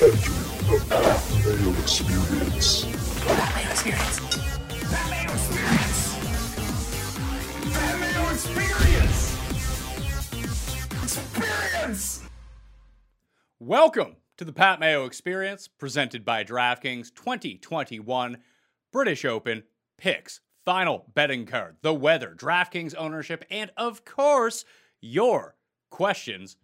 the Experience. Experience. Experience. Experience. Experience. Welcome to the Pat Mayo Experience, presented by DraftKings 2021 British Open picks, final betting card, the weather, DraftKings ownership, and of course, your questions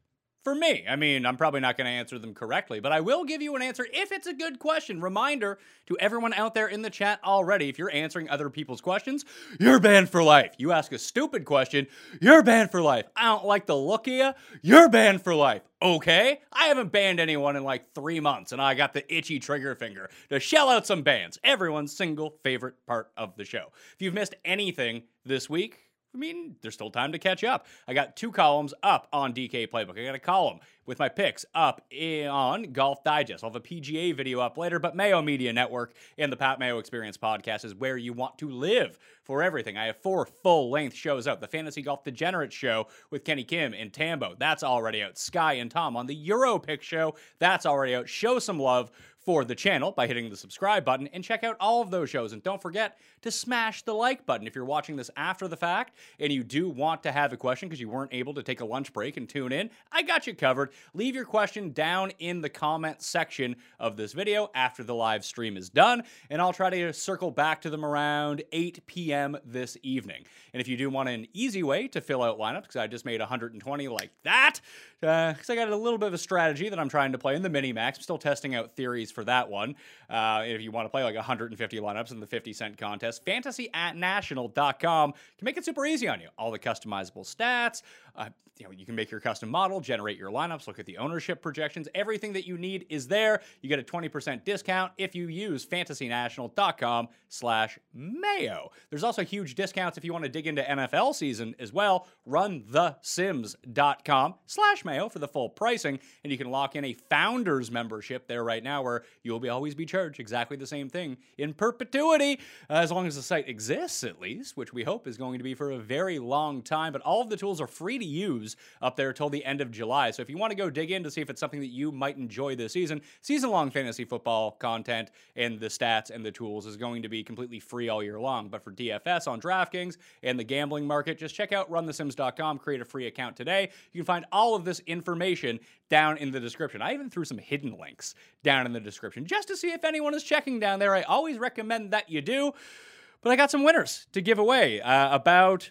for me. I mean, I'm probably not going to answer them correctly, but I will give you an answer if it's a good question. Reminder to everyone out there in the chat already if you're answering other people's questions, you're banned for life. You ask a stupid question, you're banned for life. I don't like the look of you, you're banned for life. Okay? I haven't banned anyone in like three months, and I got the itchy trigger finger to shell out some bans. Everyone's single favorite part of the show. If you've missed anything this week, I mean, there's still time to catch up. I got two columns up on DK Playbook. I got a column with my picks up on Golf Digest. I'll have a PGA video up later, but Mayo Media Network and the Pat Mayo Experience podcast is where you want to live for everything. I have four full length shows out. The Fantasy Golf Degenerate show with Kenny Kim and Tambo, that's already out. Sky and Tom on the Euro Pick show, that's already out. Show some love for the channel by hitting the subscribe button and check out all of those shows. And don't forget to smash the like button if you're watching this after the fact and you do want to have a question because you weren't able to take a lunch break and tune in. I got you covered. Leave your question down in the comment section of this video after the live stream is done, and I'll try to circle back to them around 8 p.m. this evening. And if you do want an easy way to fill out lineups, because I just made 120 like that, because uh, I got a little bit of a strategy that I'm trying to play in the mini max. I'm still testing out theories for that one. Uh, if you want to play like 150 lineups in the 50 cent contest, fantasy at national.com can make it super easy on you. All the customizable stats, uh, you know, you can make your custom model, generate your lineups, look at the ownership projections. Everything that you need is there. You get a 20% discount if you use fantasynational.com slash mayo. There's also huge discounts if you want to dig into NFL season as well. Run thesims.com slash mayo for the full pricing, and you can lock in a founders membership there right now where you'll be always be charged exactly the same thing in perpetuity, uh, as long as the site exists at least, which we hope is going to be for a very long time. But all of the tools are free to use up there till the end of July. So if you want to go dig in to see if it's something that you might enjoy this season, season long fantasy football content and the stats and the tools is going to be completely free all year long. But for DFS on DraftKings and the gambling market, just check out runthesims.com, create a free account today. You can find all of this information down in the description. I even threw some hidden links down in the description just to see if anyone is checking down there. I always recommend that you do. But I got some winners to give away. Uh, about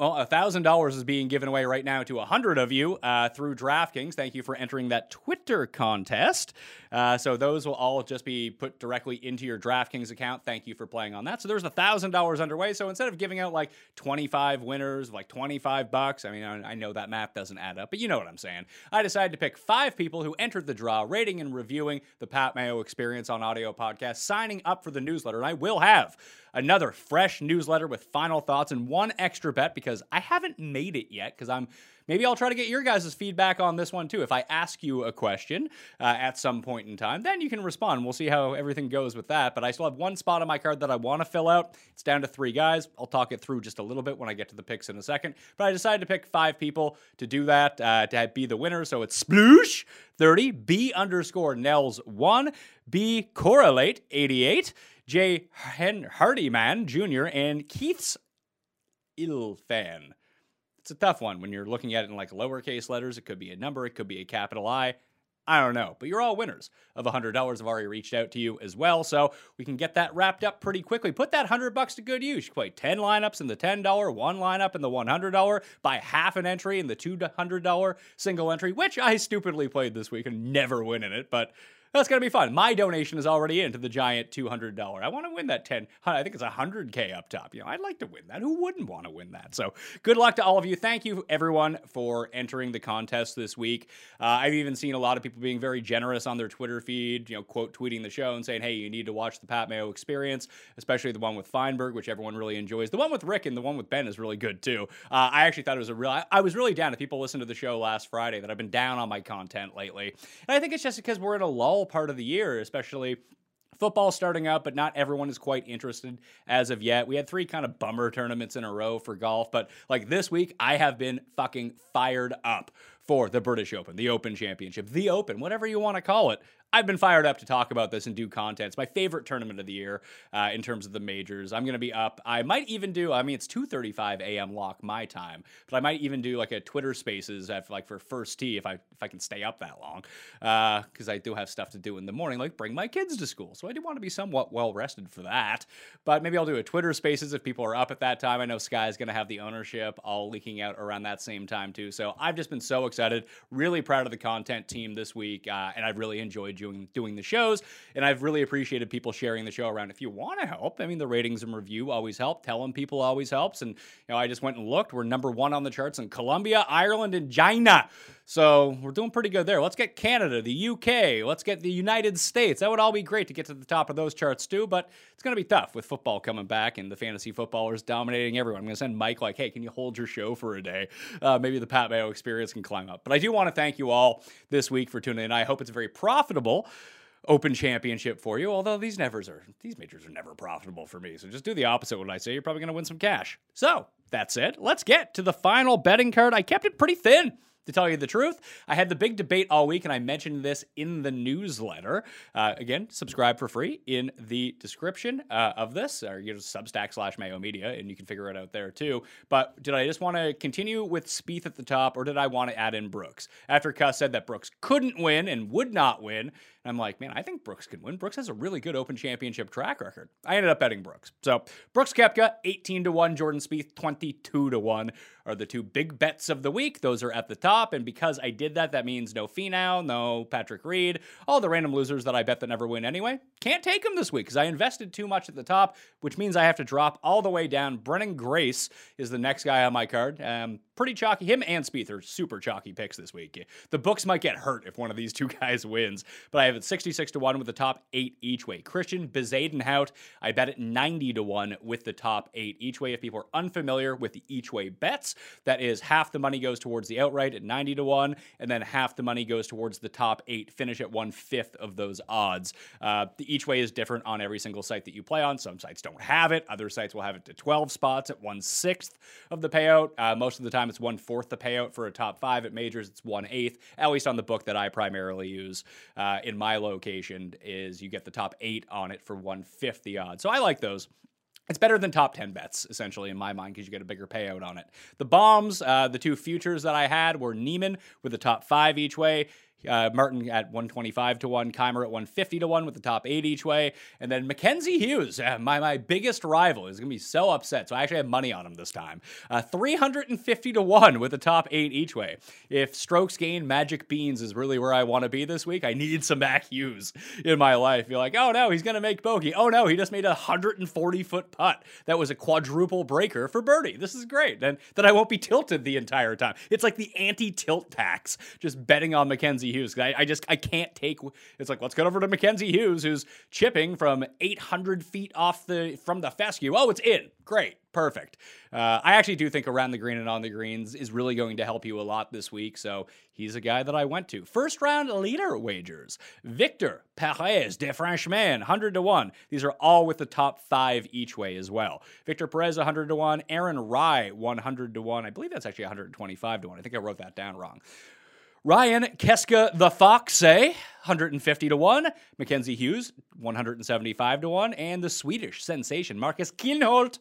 well, thousand dollars is being given away right now to a hundred of you uh, through DraftKings. Thank you for entering that Twitter contest. Uh, so those will all just be put directly into your DraftKings account. Thank you for playing on that. So there's a thousand dollars underway. So instead of giving out like 25 winners, like 25 bucks, I mean, I, I know that math doesn't add up, but you know what I'm saying. I decided to pick five people who entered the draw, rating and reviewing the Pat Mayo Experience on audio podcast, signing up for the newsletter, and I will have another fresh newsletter with final thoughts and one extra bet because I haven't made it yet because I'm maybe I'll try to get your guys' feedback on this one too. If I ask you a question uh, at some point in time, then you can respond. We'll see how everything goes with that. But I still have one spot on my card that I want to fill out. It's down to three guys. I'll talk it through just a little bit when I get to the picks in a second. But I decided to pick five people to do that uh, to be the winner. So it's Sploosh 30, B underscore Nels 1, B Correlate 88. J. Hen Hardyman Jr., and Keith's Ilfan. It's a tough one when you're looking at it in like lowercase letters. It could be a number, it could be a capital I. I don't know, but you're all winners of $100. I've already reached out to you as well, so we can get that wrapped up pretty quickly. Put that 100 bucks to good use. You play 10 lineups in the $10, one lineup in the $100, buy half an entry in the $200 single entry, which I stupidly played this week and never win in it, but that's to be fun. My donation is already into the giant $200. I want to win that 10, I think it's 100K up top. You know, I'd like to win that. Who wouldn't want to win that? So good luck to all of you. Thank you, everyone, for entering the contest this week. Uh, I've even seen a lot of people being very generous on their Twitter feed, you know, quote tweeting the show and saying, hey, you need to watch the Pat Mayo experience, especially the one with Feinberg, which everyone really enjoys. The one with Rick and the one with Ben is really good too. Uh, I actually thought it was a real, I, I was really down. If people listened to the show last Friday, that I've been down on my content lately. And I think it's just because we're in a lull part of the year, especially football starting up, but not everyone is quite interested as of yet. We had three kind of bummer tournaments in a row for golf, but like this week, I have been fucking fired up for the British Open, the Open Championship, the Open, whatever you want to call it. I've been fired up to talk about this and do content. It's my favorite tournament of the year uh, in terms of the majors. I'm going to be up. I might even do. I mean, it's 2:35 a.m. lock my time, but I might even do like a Twitter Spaces at like for first tee if I if I can stay up that long, because uh, I do have stuff to do in the morning, like bring my kids to school. So I do want to be somewhat well rested for that. But maybe I'll do a Twitter Spaces if people are up at that time. I know Sky's going to have the ownership all leaking out around that same time too. So I've just been so excited, really proud of the content team this week, uh, and I've really enjoyed doing doing the shows. And I've really appreciated people sharing the show around. If you want to help, I mean, the ratings and review always help. Telling people always helps. And you know, I just went and looked. We're number one on the charts in Colombia, Ireland, and China. So we're doing pretty good there. Let's get Canada, the UK, let's get the United States. That would all be great to get to the top of those charts too, but it's going to be tough with football coming back and the fantasy footballers dominating everyone. I'm going to send Mike like, hey, can you hold your show for a day? Uh, maybe the Pat Mayo experience can climb up. But I do want to thank you all this week for tuning in. I hope it's a very profitable. Open championship for you. Although these nevers are these majors are never profitable for me. So just do the opposite when I say you're probably going to win some cash. So that said, let's get to the final betting card. I kept it pretty thin. To tell you the truth, I had the big debate all week, and I mentioned this in the newsletter. Uh, again, subscribe for free in the description uh, of this, or you know, Substack slash Mayo Media, and you can figure it out there too. But did I just want to continue with Spieth at the top, or did I want to add in Brooks? After Cuss said that Brooks couldn't win and would not win, and I'm like, man, I think Brooks can win. Brooks has a really good Open Championship track record. I ended up betting Brooks. So Brooks Koepka, 18 to 1, Jordan Spieth, 22 to 1 are the two big bets of the week. Those are at the top. And because I did that, that means no Finau, no Patrick Reed, all the random losers that I bet that never win anyway. Can't take them this week because I invested too much at the top, which means I have to drop all the way down. Branden Grace is the next guy on my card. Um, pretty chalky. Him and Spieth are super chalky picks this week. The books might get hurt if one of these two guys wins, but I have it 66 to 1 with the top eight each way. Christian Bezuidenhout, I bet it 90 to 1 with the top eight each way. If people are unfamiliar with the each way bets, that is half the money goes towards the outright at 90 to 1, and then half the money goes towards the top eight, finish at one fifth of those odds. Uh, the each way is different on every single site that you play on. Some sites don't have it, other sites will have it to 12 spots at one sixth of the payout. Uh, most of the time, it's one fourth the payout for a top five. At majors, it's one eighth, at least on the book that I primarily use uh, in my location, is you get the top eight on it for one fifth the odds. So I like those. It's better than top 10 bets, essentially, in my mind, because you get a bigger payout on it. The bombs, uh, the two futures that I had were Niemann with the top five each way. Uh, Martin at 125 to 1, Kaymer at 150 to 1 with the top eight each way. And then Mackenzie Hughes, uh, my, my biggest rival, is going to be so upset. So I actually have money on him this time. Uh, 350 to 1 with the top eight each way. If strokes gain magic beans is really where I want to be this week, I need some Mac Hughes in my life. You're like, oh no, he's going to make bogey. Oh no, he just made a 140 foot putt. That was a quadruple breaker for birdie. This is great. And that I won't be tilted the entire time. It's like the anti tilt tax, just betting on Mackenzie Hughes. I, I, just I can't take. It's like let's get over to Mackenzie Hughes, who's chipping from 800 feet off the from the fescue. Oh, it's in. Great, perfect. Uh, I actually do think around the green and on the greens is really going to help you a lot this week. So he's a guy that I went to. First round leader wagers: Victor Perez de Franchman, 100 to one. These are all with the top five each way as well. Victor Perez 100 to one. Aaron Rai 100 to one. I believe that's actually 125 to one. I think I wrote that down wrong. Ryan Keska the Fox, eh? say 150 to 1. Mackenzie Hughes, 175 to 1. And the Swedish sensation, Marcus Kinhult.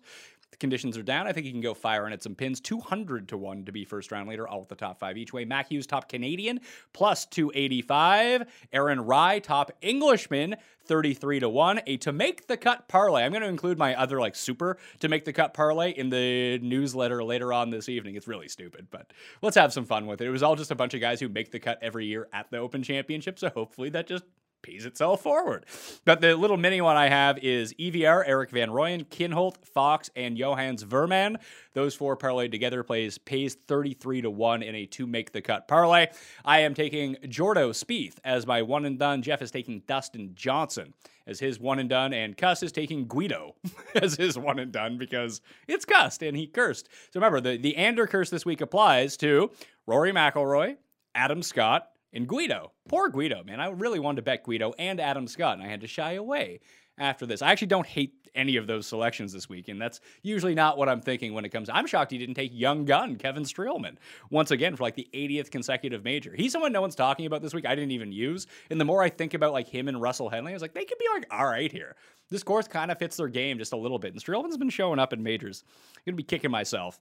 The conditions are down. I think he can go firing at some pins. 200 to 1 to be first round leader, all with the top five each way. Mac Hughes, top Canadian, plus 285. Aaron Rai, top Englishman, 33 to 1. A to make the cut parlay. I'm going to include my other like super to make the cut parlay in the newsletter later on this evening. It's really stupid, but let's have some fun with it. It was all just a bunch of guys who make the cut every year at the Open Championship, so hopefully that just pays itself forward. But the little mini one I have is EVR, Erik van Rooyen, Kinhult, Fox, and Johannes Veerman. Those four parlayed together plays pays 33 to 1 in a two make the cut parlay. I am taking Jordo Spieth as my one and done. Jeff is taking Dustin Johnson as his one and done, and Cuss is taking Guido as his one and done because it's cussed and he cursed. So remember, the, the Ander curse this week applies to Rory McIlroy, Adam Scott, and Guido. Poor Guido, man. I really wanted to bet Guido and Adam Scott, and I had to shy away after this. I actually don't hate any of those selections this week, and that's usually not what I'm thinking when it comes. I'm shocked he didn't take young gun Kevin Streelman once again for like the 80th consecutive major. He's someone no one's talking about this week. I didn't even use, and the more I think about like him and Russell Henley, I was like they could be like all right here. This course kind of fits their game just a little bit, and Streelman's been showing up in majors. I'm gonna be kicking myself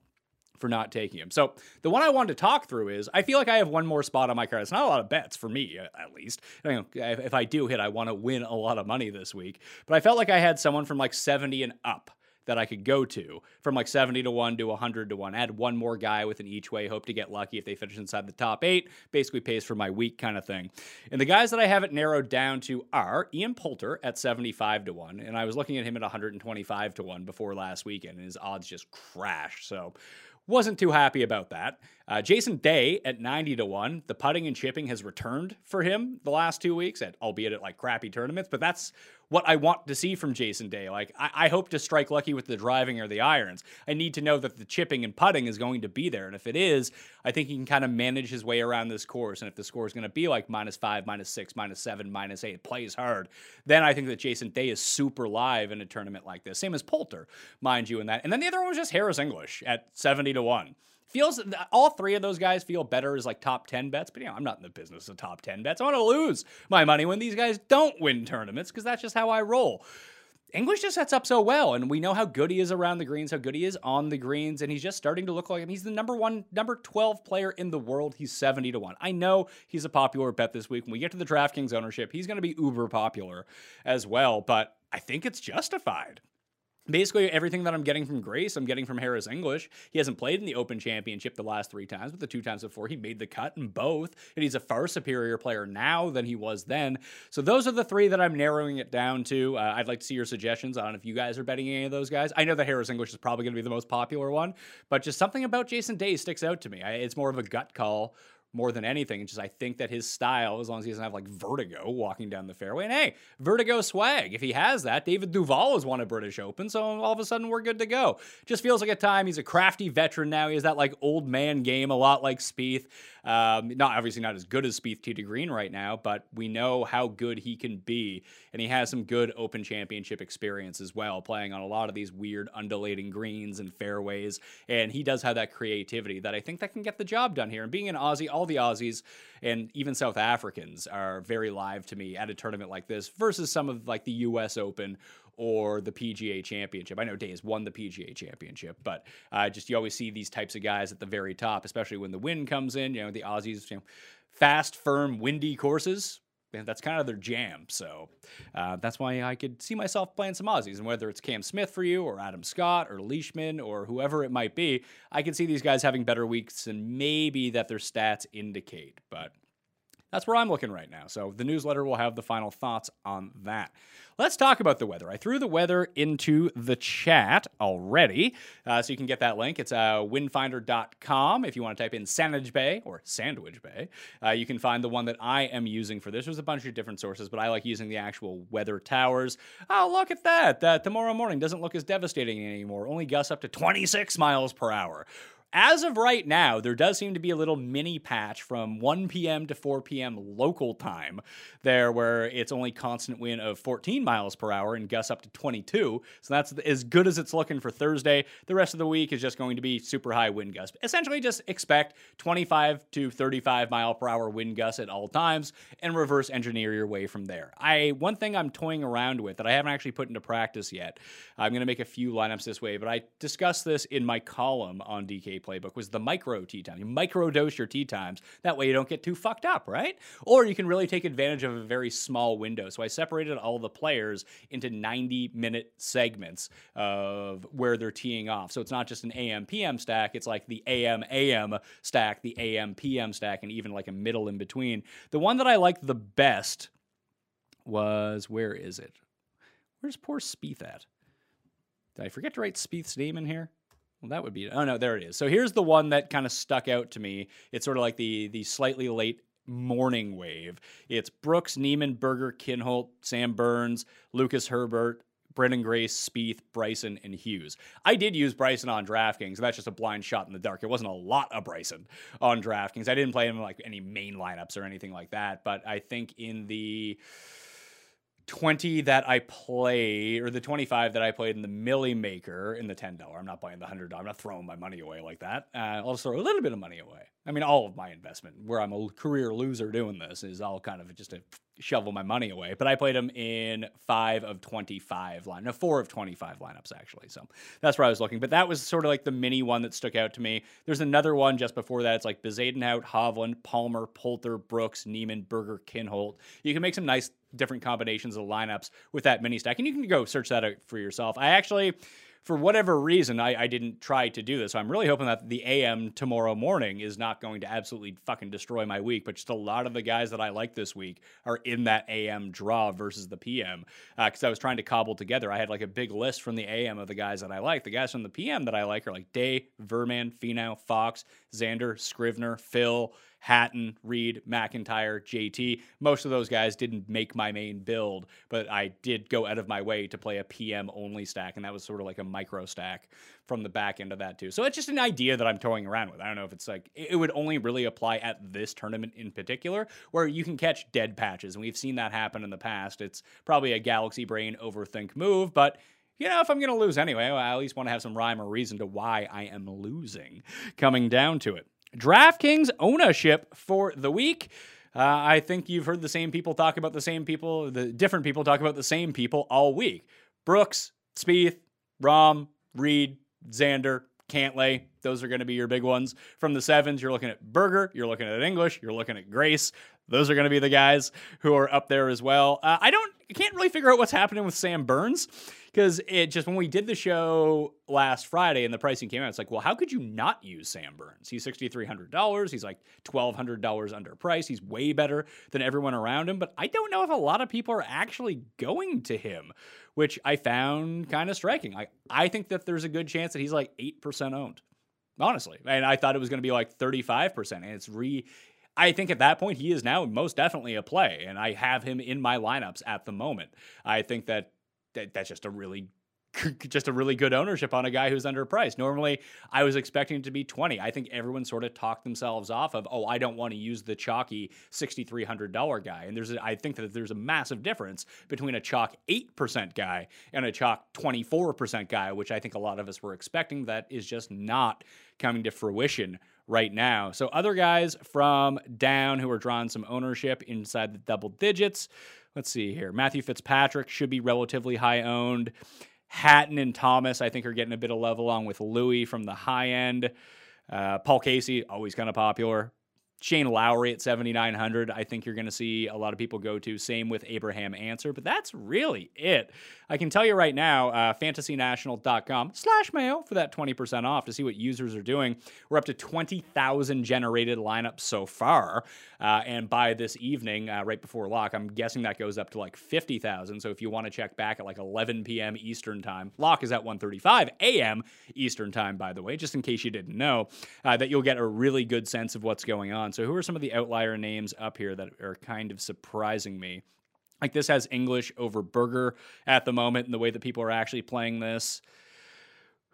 for not taking him. So the one I wanted to talk through is I feel like I have one more spot on my card. It's not a lot of bets for me, uh, at least. You know, if I do hit, I want to win a lot of money this week. But I felt like I had someone from like 70 and up that I could go to from like 70 to 1 to 100 to 1. Add one more guy with an each way, hope to get lucky if they finish inside the top eight. Basically pays for my week kind of thing. And the guys that I have it narrowed down to are Ian Poulter at 75 to 1. And I was looking at him at 125 to 1 before last weekend, and his odds just crashed. So wasn't too happy about that. Uh, Jason Day at 90 to 1. The putting and chipping has returned for him the last two weeks, at, albeit at like crappy tournaments, but that's what I want to see from Jason Day. Like, I, I, hope to strike lucky with the driving or the irons. I need to know that the chipping and putting is going to be there. And if it is, I think he can kind of manage his way around this course. And if the score is going to be like minus five, minus six, minus seven, minus eight, plays hard, then I think that Jason Day is super live in a tournament like this. Same as Poulter, mind you, in that. And then the other one was just Harris English at 70 to 1 feels all three of those guys feel better as like top 10 bets but you know i'm not in the business of top 10 bets i want to lose my money when these guys don't win tournaments because that's just how i roll English just sets up so well, and we know how good he is around the greens, how good he is on the greens, and he's just starting to look like him. He's the number one, number 12 player in the world. He's 70 to 1. I know he's a popular bet this week. When we get to the DraftKings ownership, he's going to be uber popular as well, but I think it's justified basically everything that I'm getting from Grace, I'm getting from Harris English. He hasn't played in the Open Championship the last three times, but the two times before he made the cut in both, and he's a far superior player now than he was then. So those are the three that I'm narrowing it down to. Uh, I'd like to see your suggestions. I don't know if you guys are betting any of those guys. I know that Harris English is probably going to be the most popular one, but just something about Jason Day sticks out to me. I, it's more of a gut call more than anything. Just I think that his style, as long as he doesn't have like vertigo walking down the fairway, and hey, vertigo swag. If he has that, David Duval has won a British Open, so all of a sudden we're good to go. Just feels like a time. He's a crafty veteran now. He has that like old man game, a lot like Spieth. Um, not obviously not as good as Spieth T to Green right now, but we know how good he can be, and he has some good Open Championship experience as well, playing on a lot of these weird undulating greens and fairways. And he does have that creativity that I think that can get the job done here. And being an Aussie, all the Aussies and even South Africans are very live to me at a tournament like this versus some of like the U.S. Open or the PGA Championship. I know Day has won the PGA Championship, but uh, just you always see these types of guys at the very top, especially when the wind comes in. You know, the Aussies, you know, fast, firm, windy courses. That's kind of their jam. So uh, that's why I could see myself playing some Aussies. And whether it's Cam Smith for you, or Adam Scott, or Leishman, or whoever it might be, I can see these guys having better weeks and maybe that their stats indicate. But that's where I'm looking right now. So the newsletter will have the final thoughts on that. Let's talk about the weather. I threw the weather into the chat already, uh, so you can get that link. It's uh, windfinder.com. If you want to type in Sandwich Bay or Sandwich Bay, uh, you can find the one that I am using for this. There's a bunch of different sources, but I like using the actual weather towers. Oh, look at that. That tomorrow morning doesn't look as devastating anymore. Only gusts up to 26 miles per hour. As of right now, there does seem to be a little mini patch from 1 p.m. to 4 p.m. local time there, where it's only constant wind of 14 miles per hour and gusts up to 22. So that's as good as it's looking for Thursday. The rest of the week is just going to be super high wind gusts. Essentially, just expect 25 to 35 mile per hour wind gusts at all times and reverse engineer your way from there. I one thing I'm toying around with that I haven't actually put into practice yet. I'm going to make a few lineups this way, but I discussed this in my column on DK playbook was the micro tee time. You micro dose your tee times. That way you don't get too fucked up, right? Or you can really take advantage of a very small window. So I separated all the players into 90 minute segments of where they're teeing off. So it's not just an AM PM stack, it's like the AM AM stack, the AM PM stack, and even like a middle in between. The one that I liked the best was where is it? Where's poor Spieth at? Did I forget to write Spieth's name in here? Well, that would be. Oh no, there it is. So here's the one that kind of stuck out to me. It's sort of like the the slightly late morning wave. It's Brooks, Niemann, Berger, Kinhult, Sam Burns, Lucas Herbert, Branden Grace, Spieth, Bryson, and Hughes. I did use Bryson on DraftKings. That's just a blind shot in the dark. It wasn't a lot of Bryson on DraftKings. I didn't play him in like any main lineups or anything like that. But I think in the 20 that I play, or the 25 that I played in the Milly Maker in the $10. I'm not buying the $100. I'm not throwing my money away like that. Uh, I'll just throw a little bit of money away. I mean, all of my investment, where I'm a career loser doing this, is all kind of just to shovel my money away. But I played them in five of 25 line, no, four of 25 lineups, actually. So that's where I was looking. But that was sort of like the mini one that stuck out to me. There's another one just before that. It's like Bezuidenhout, Hovland, Palmer, Poulter, Brooks, Niemann, Berger, Kinhult. You can make some nice different combinations of lineups with that mini stack. And you can go search that out for yourself. I actually for whatever reason, I, I, didn't try to do this. So I'm really hoping that the AM tomorrow morning is not going to absolutely fucking destroy my week. But just a lot of the guys that I like this week are in that AM draw versus the PM. Because uh, I was trying to cobble together. I had like a big list from the AM of the guys that I like. The guys from the PM that I like are like Day, Veerman, Finau, Fox, Xander, Scrivener, Phil. Hatton, Reed, MacIntyre, JT. Most of those guys didn't make my main build, but I did go out of my way to play a PM only stack, and that was sort of like a micro stack from the back end of that too. So it's just an idea that I'm toying around with. I don't know if it's like it would only really apply at this tournament in particular, where you can catch dead patches, and we've seen that happen in the past. It's probably a galaxy brain overthink move, but you know, if I'm going to lose anyway, well, I at least want to have some rhyme or reason to why I am losing coming down to it. DraftKings ownership for the week. Uh, I think you've heard the same people talk about the same people, the different people talk about the same people all week. Brooks, Spieth, Rahm, Reed, Xander, Cantlay. Those are going to be your big ones. From the sevens, you're looking at Berger, you're looking at English, you're looking at Grace. Those are going to be the guys who are up there as well. Uh, I don't, can't really figure out what's happening with Sam Burns because it just when we did the show last Friday and the pricing came out, it's like, well, how could you not use Sam Burns? He's sixty three hundred dollars. He's like twelve hundred dollars under price. He's way better than everyone around him. But I don't know if a lot of people are actually going to him, which I found kind of striking. Like I think that there's a good chance that he's like eight percent owned honestly. And I thought it was going to be like 35%. And it's re I think at that point he is now most definitely a play, and I have him in my lineups at the moment. I think that, that that's just a really just a really good ownership on a guy who's underpriced. Normally, I was expecting it to be 20. I think everyone sort of talked themselves off of, oh, I don't want to use the chalky $6,300 guy. And there's, a, I think that there's a massive difference between a chalk 8% guy and a chalk 24% guy, which I think a lot of us were expecting. That is just not coming to fruition right now. So other guys from down who are drawing some ownership inside the double digits. Let's see here. Matthew Fitzpatrick should be relatively high owned. Hatton and Thomas, I think, are getting a bit of love along with Louis from the high end. Uh, Paul Casey, always kind of popular. Shane Lowry at 7,900, I think you're going to see a lot of people go to. Same with Abraham Ancer, but that's really it. I can tell you right now, uh, fantasynational.com slash mayo for that 20% off to see what users are doing. We're up to 20,000 generated lineups so far. Uh, and by this evening, uh, right before lock, I'm guessing that goes up to like 50,000. So if you want to check back at like 11 p.m. Eastern time, lock is at 1.35 a.m. Eastern time, by the way, just in case you didn't know, uh, that you'll get a really good sense of what's going on. So who are some of the outlier names up here that are kind of surprising me? Like this has English over Berger at the moment, and the way that people are actually playing this.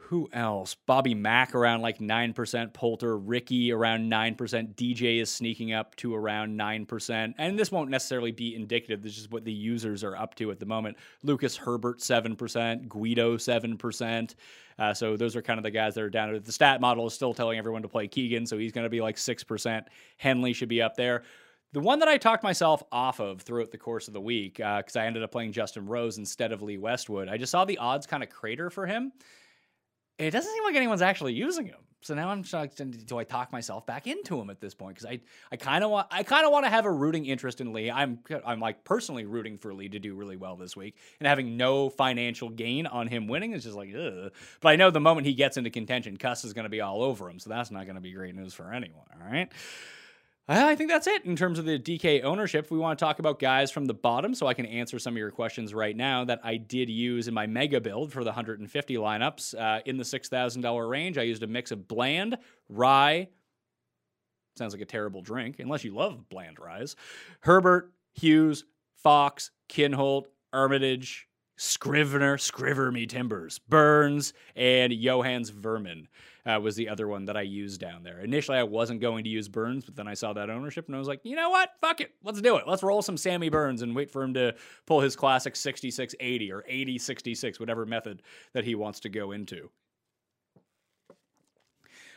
Who else? Bobby Mack around like 9%, Poulter, Ricky around 9%, DJ is sneaking up to around 9%. And this won't necessarily be indicative. This is what the users are up to at the moment. Lucas Herbert, 7%, Guido, 7%. Uh, so those are kind of the guys that are down. The stat model is still telling everyone to play Keegan, so he's going to be like 6%. Henley should be up there. The one that I talked myself off of throughout the course of the week, because uh, I ended up playing Justin Rose instead of Lee Westwood, I just saw the odds kind of crater for him. It doesn't seem like anyone's actually using him. So now I'm shocked. Do I talk myself back into him at this point? Because I, I kind of want, I kind of want to have a rooting interest in Lee. I'm, I'm like personally rooting for Lee to do really well this week, and having no financial gain on him winning is just like, ugh. But I know the moment he gets into contention, Cuss is going to be all over him. So that's not going to be great news for anyone. All right. I think that's it in terms of the DK ownership. We want to talk about guys from the bottom, so I can answer some of your questions right now that I did use in my mega build for the 150 lineups uh, in the $6,000 range. I used a mix of bland, rye, sounds like a terrible drink, unless you love bland ryes, Herbert, Hughes, Fox, Kinhult, Armitage, Scrivener, Scriver Me Timbers, Burns, and Johannes Veerman uh, was the other one that I used down there. Initially, I wasn't going to use Burns, but then I saw that ownership and I was like, you know what? Fuck it. Let's do it. Let's roll some Sammy Burns and wait for him to pull his classic 6680 or 8066, whatever method that he wants to go into.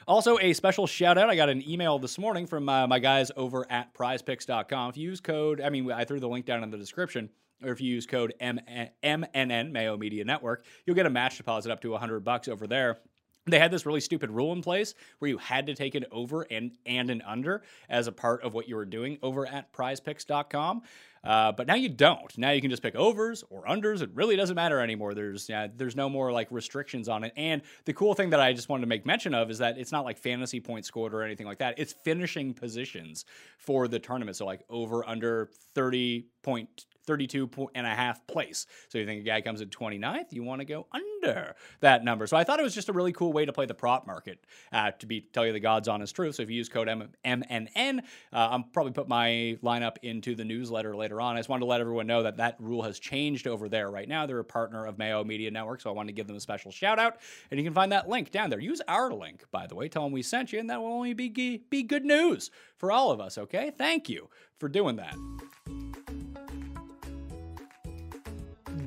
Also, a special shout out. I got an email this morning from uh, my guys over at prizepicks.com. If you use code, I mean, I threw the link down in the description, or if you use code MMN, Mayo Media Network, you'll get a match deposit up to 100 bucks over there. They had this really stupid rule in place where you had to take an over and, and an under as a part of what you were doing over at prizepicks.com. Uh, but now you don't. Now you can just pick overs or unders. It really doesn't matter anymore. There's yeah, there's no more like restrictions on it. And the cool thing that I just wanted to make mention of is that it's not like fantasy points scored or anything like that. It's finishing positions for the tournament. So like over under 30 point 32 and a half place. So you think a guy comes in 29th, you want to go under that number. So I thought it was just a really cool way to play the prop market, uh, to be tell you the God's honest truth. So if you use code MMN, uh, I'll probably put my lineup into the newsletter later on. I just wanted to let everyone know that that rule has changed over there right now. They're a partner of Mayo Media Network, so I wanted to give them a special shout out. And you can find that link down there. Use our link, by the way. Tell them we sent you, and that will only be, be good news for all of us, okay? Thank you for doing that.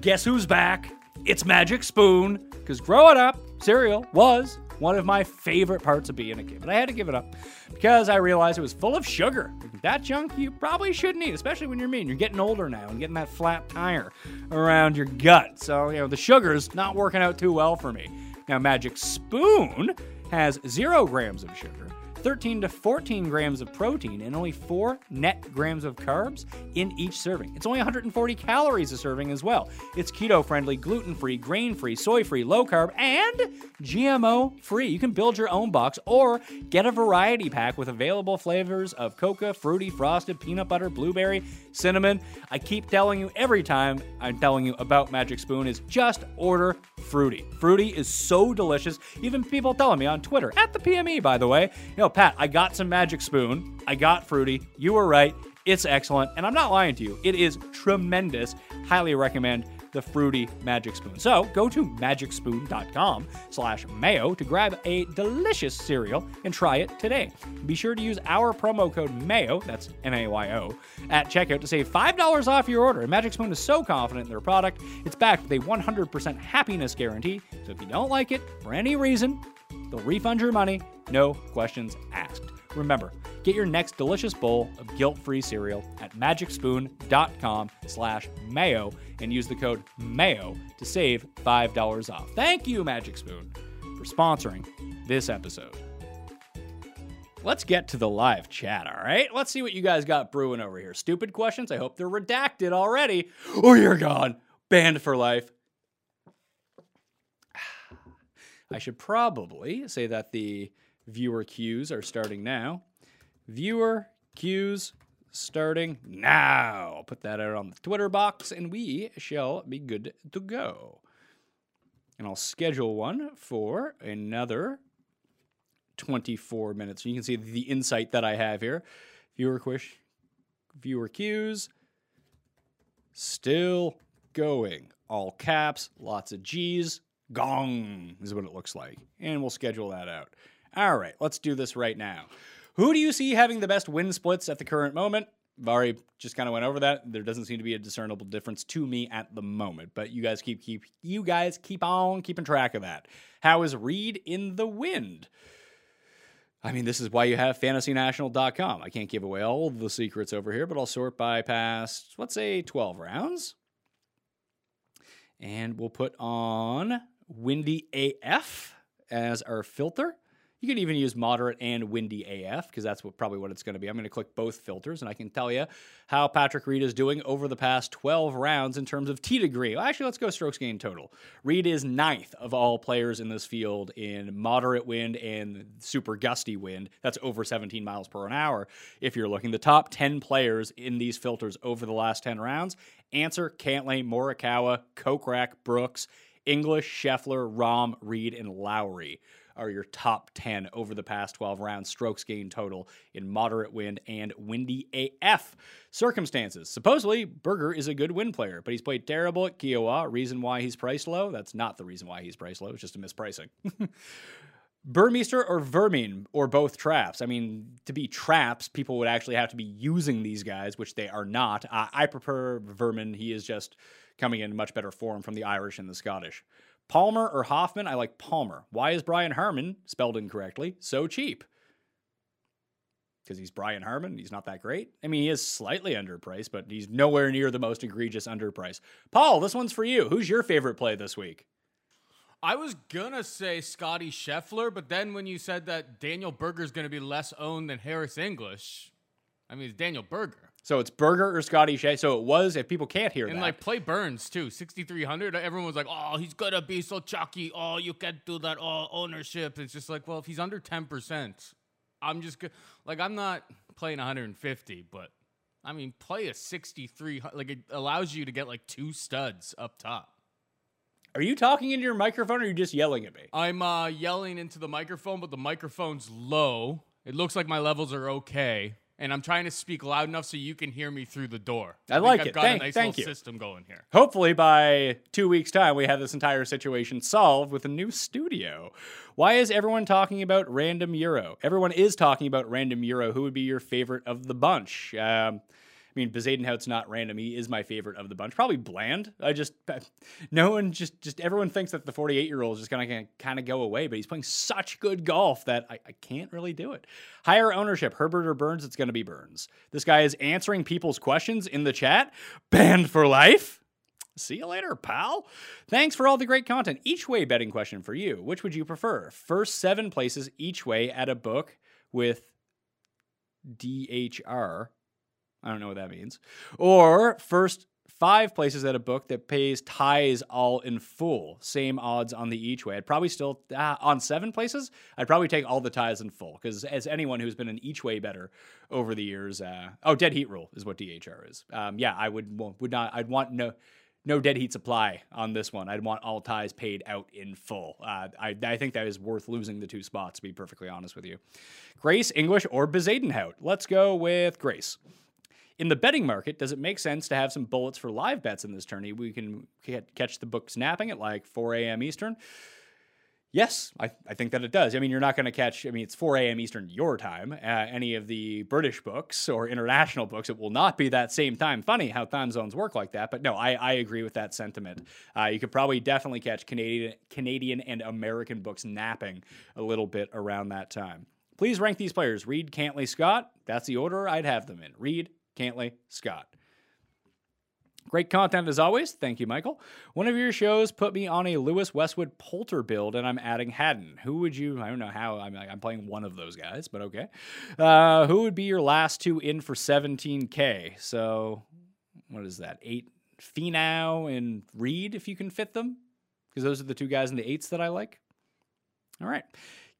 Guess who's back? It's Magic Spoon. Because growing up, cereal was one of my favorite parts of being a kid. But I had to give it up because I realized it was full of sugar. That junk you probably shouldn't eat, especially when you're mean. You're getting older now and getting that flat tire around your gut. So, you know, the sugar's not working out too well for me. Now, Magic Spoon has zero grams of sugar 13 to 14 grams of protein, and only 4 net grams of carbs in each serving. It's only 140 calories a serving as well. It's keto friendly, gluten free, grain free, soy free, low carb, and GMO free. You can build your own box or get a variety pack with available flavors of coca, fruity, frosted, peanut butter, blueberry, cinnamon. I keep telling you every time I'm telling you about Magic Spoon is just order fruity. Fruity is so delicious. Even people telling me on Twitter, at the PME, by the way, you know, Pat, I got some Magic Spoon. I got fruity. You were right. It's excellent. And I'm not lying to you. It is tremendous. Highly recommend the fruity magic spoon. So go to magicspoon.com slash mayo to grab a delicious cereal and try it today. Be sure to use our promo code MAYO, that's M-A-Y-O, at checkout to save $5 off your order. And Magic Spoon is so confident in their product, it's backed with a 100% happiness guarantee. So if you don't like it for any reason, they'll refund your money, no questions asked. Remember, get your next delicious bowl of guilt-free cereal at magicspoon.com slash mayo and use the code MAYO to save $5 off. Thank you, Magic Spoon, for sponsoring this episode. Let's get to the live chat, all right? Let's see what you guys got brewing over here. Stupid questions. I hope they're redacted already. Oh, you're gone. Banned for life. I should probably say that the viewer queues are starting now. Viewer queues starting now. I'll put that out on the Twitter box and we shall be good to go. And I'll schedule one for another 24 minutes. You can see the insight that I have here. Viewer quish, viewer queues, still going. All caps, lots of G's. Gong is what it looks like. And we'll schedule that out. All right, let's do this right now. Who do you see having the best win splits at the current moment? Vari just kind of went over that. There doesn't seem to be a discernible difference to me at the moment, but you guys keep keep you guys keep on keeping track of that. How is Reed in the wind? I mean, this is why you have fantasynational.com. I can't give away all the secrets over here, but I'll sort by past, let's say 12 rounds. And we'll put on Windy AF as our filter. You can even use moderate and windy AF because that's what, probably what it's going to be. I'm going to click both filters and I can tell you how Patrick Reed is doing over the past 12 rounds in terms of T degree. Well, actually, let's go strokes gained total. Reed is ninth of all players in this field in moderate wind and super gusty wind. That's over 17 miles per an hour. If you're looking, the top 10 players in these filters over the last 10 rounds Ancer Cantlay, Morikawa, Kokrak, Brooks, English, Scheffler, Rahm, Reed, and Lowry are your top 10 over the past 12 rounds strokes gained total in moderate wind and windy AF circumstances. Supposedly, Berger is a good wind player, but he's played terrible at Kiawah. Reason why he's priced low? That's not the reason why he's priced low. It's just a mispricing. Burmester or Veerman or both traps? I mean, to be traps, people would actually have to be using these guys, which they are not. Uh, I prefer Veerman. He is just coming in much better form from the Irish and the Scottish. Palmer or Hoffman? I like Palmer. Why is Brian Harman, spelled incorrectly, so cheap? Because he's Brian Harman. He's not that great. I mean, he is slightly underpriced, but he's nowhere near the most egregious underpriced. Paul, this one's for you. Who's your favorite play this week? I was gonna say Scotty Scheffler, but then when you said that Daniel Berger's gonna be less owned than Harris English, I mean it's Daniel Berger. So it's Berger or Scotty Shea. So it was, if people can't hear And that. like play Burns too, sixty three hundred. Everyone was like, "Oh, he's gonna be so chalky. Oh, you can't do that. Oh, ownership." It's just like, well, if he's under ten percent, I'm just like, I'm not playing 150, but I mean, play a sixty three. Like it allows you to get like two studs up top. Are you talking into your microphone or are you just yelling at me? I'm uh, yelling into the microphone, but the microphone's low. It looks like my levels are okay, and I'm trying to speak loud enough so you can hear me through the door. I think like I've it. Got Thank- a nice thank you. system going here. Hopefully, by two weeks' time, we have this entire situation solved with a new studio. Why is everyone talking about random Euro? Everyone is talking about random Euro. Who would be your favorite of the bunch? Um, I mean, Bezuidenhout's not random. He is my favorite of the bunch. Probably Bland. I just, no one just, just everyone thinks that the 48 year old is just going to kind of go away, but he's playing such good golf that I, I can't really do it. Higher ownership, Herbert or Burns? It's going to be Burns. This guy is answering people's questions in the chat. Banned for life. See you later, pal. Thanks for all the great content. Each way betting question for you. Which would you prefer? First seven places each way at a book with DHR. I don't know what that means. Or first five places at a book that pays ties all in full. Same odds on the each way. I'd probably still, uh, on seven places, I'd probably take all the ties in full. Because as anyone who's been an each way better over the years, uh, oh, dead heat rule is what DHR is. Um, yeah, I would, would not, I'd want no, no dead heat supply on this one. I'd want all ties paid out in full. Uh, I, I think that is worth losing the two spots, to be perfectly honest with you. Grace, English, or Bezuidenhout? Let's go with Grace. In the betting market, does it make sense to have some bullets for live bets in this tourney? We can ca- catch the book snapping at like 4 a.m. Eastern. Yes, I, I think that it does. I mean, you're not going to catch, I mean, it's 4 a.m. Eastern your time. Uh, any of the British books or international books, it will not be that same time. Funny how time zones work like that. But no, I, I agree with that sentiment. Uh, you could probably definitely catch Canadian, Canadian and American books napping a little bit around that time. Please rank these players Reed, Cantlay, Scott. That's the order I'd have them in. Reed, Cantlay, Scott. Great content as always. Thank you, Michael. One of your shows put me on a Louis Westwood Poulter build, and I'm adding Hatton. Who would you? I don't know how. I'm like, I'm playing one of those guys, but okay. Uh, who would be your last two in for 17k? So, what is that? Eight Finau and Reed, if you can fit them, because those are the two guys in the eights that I like. All right,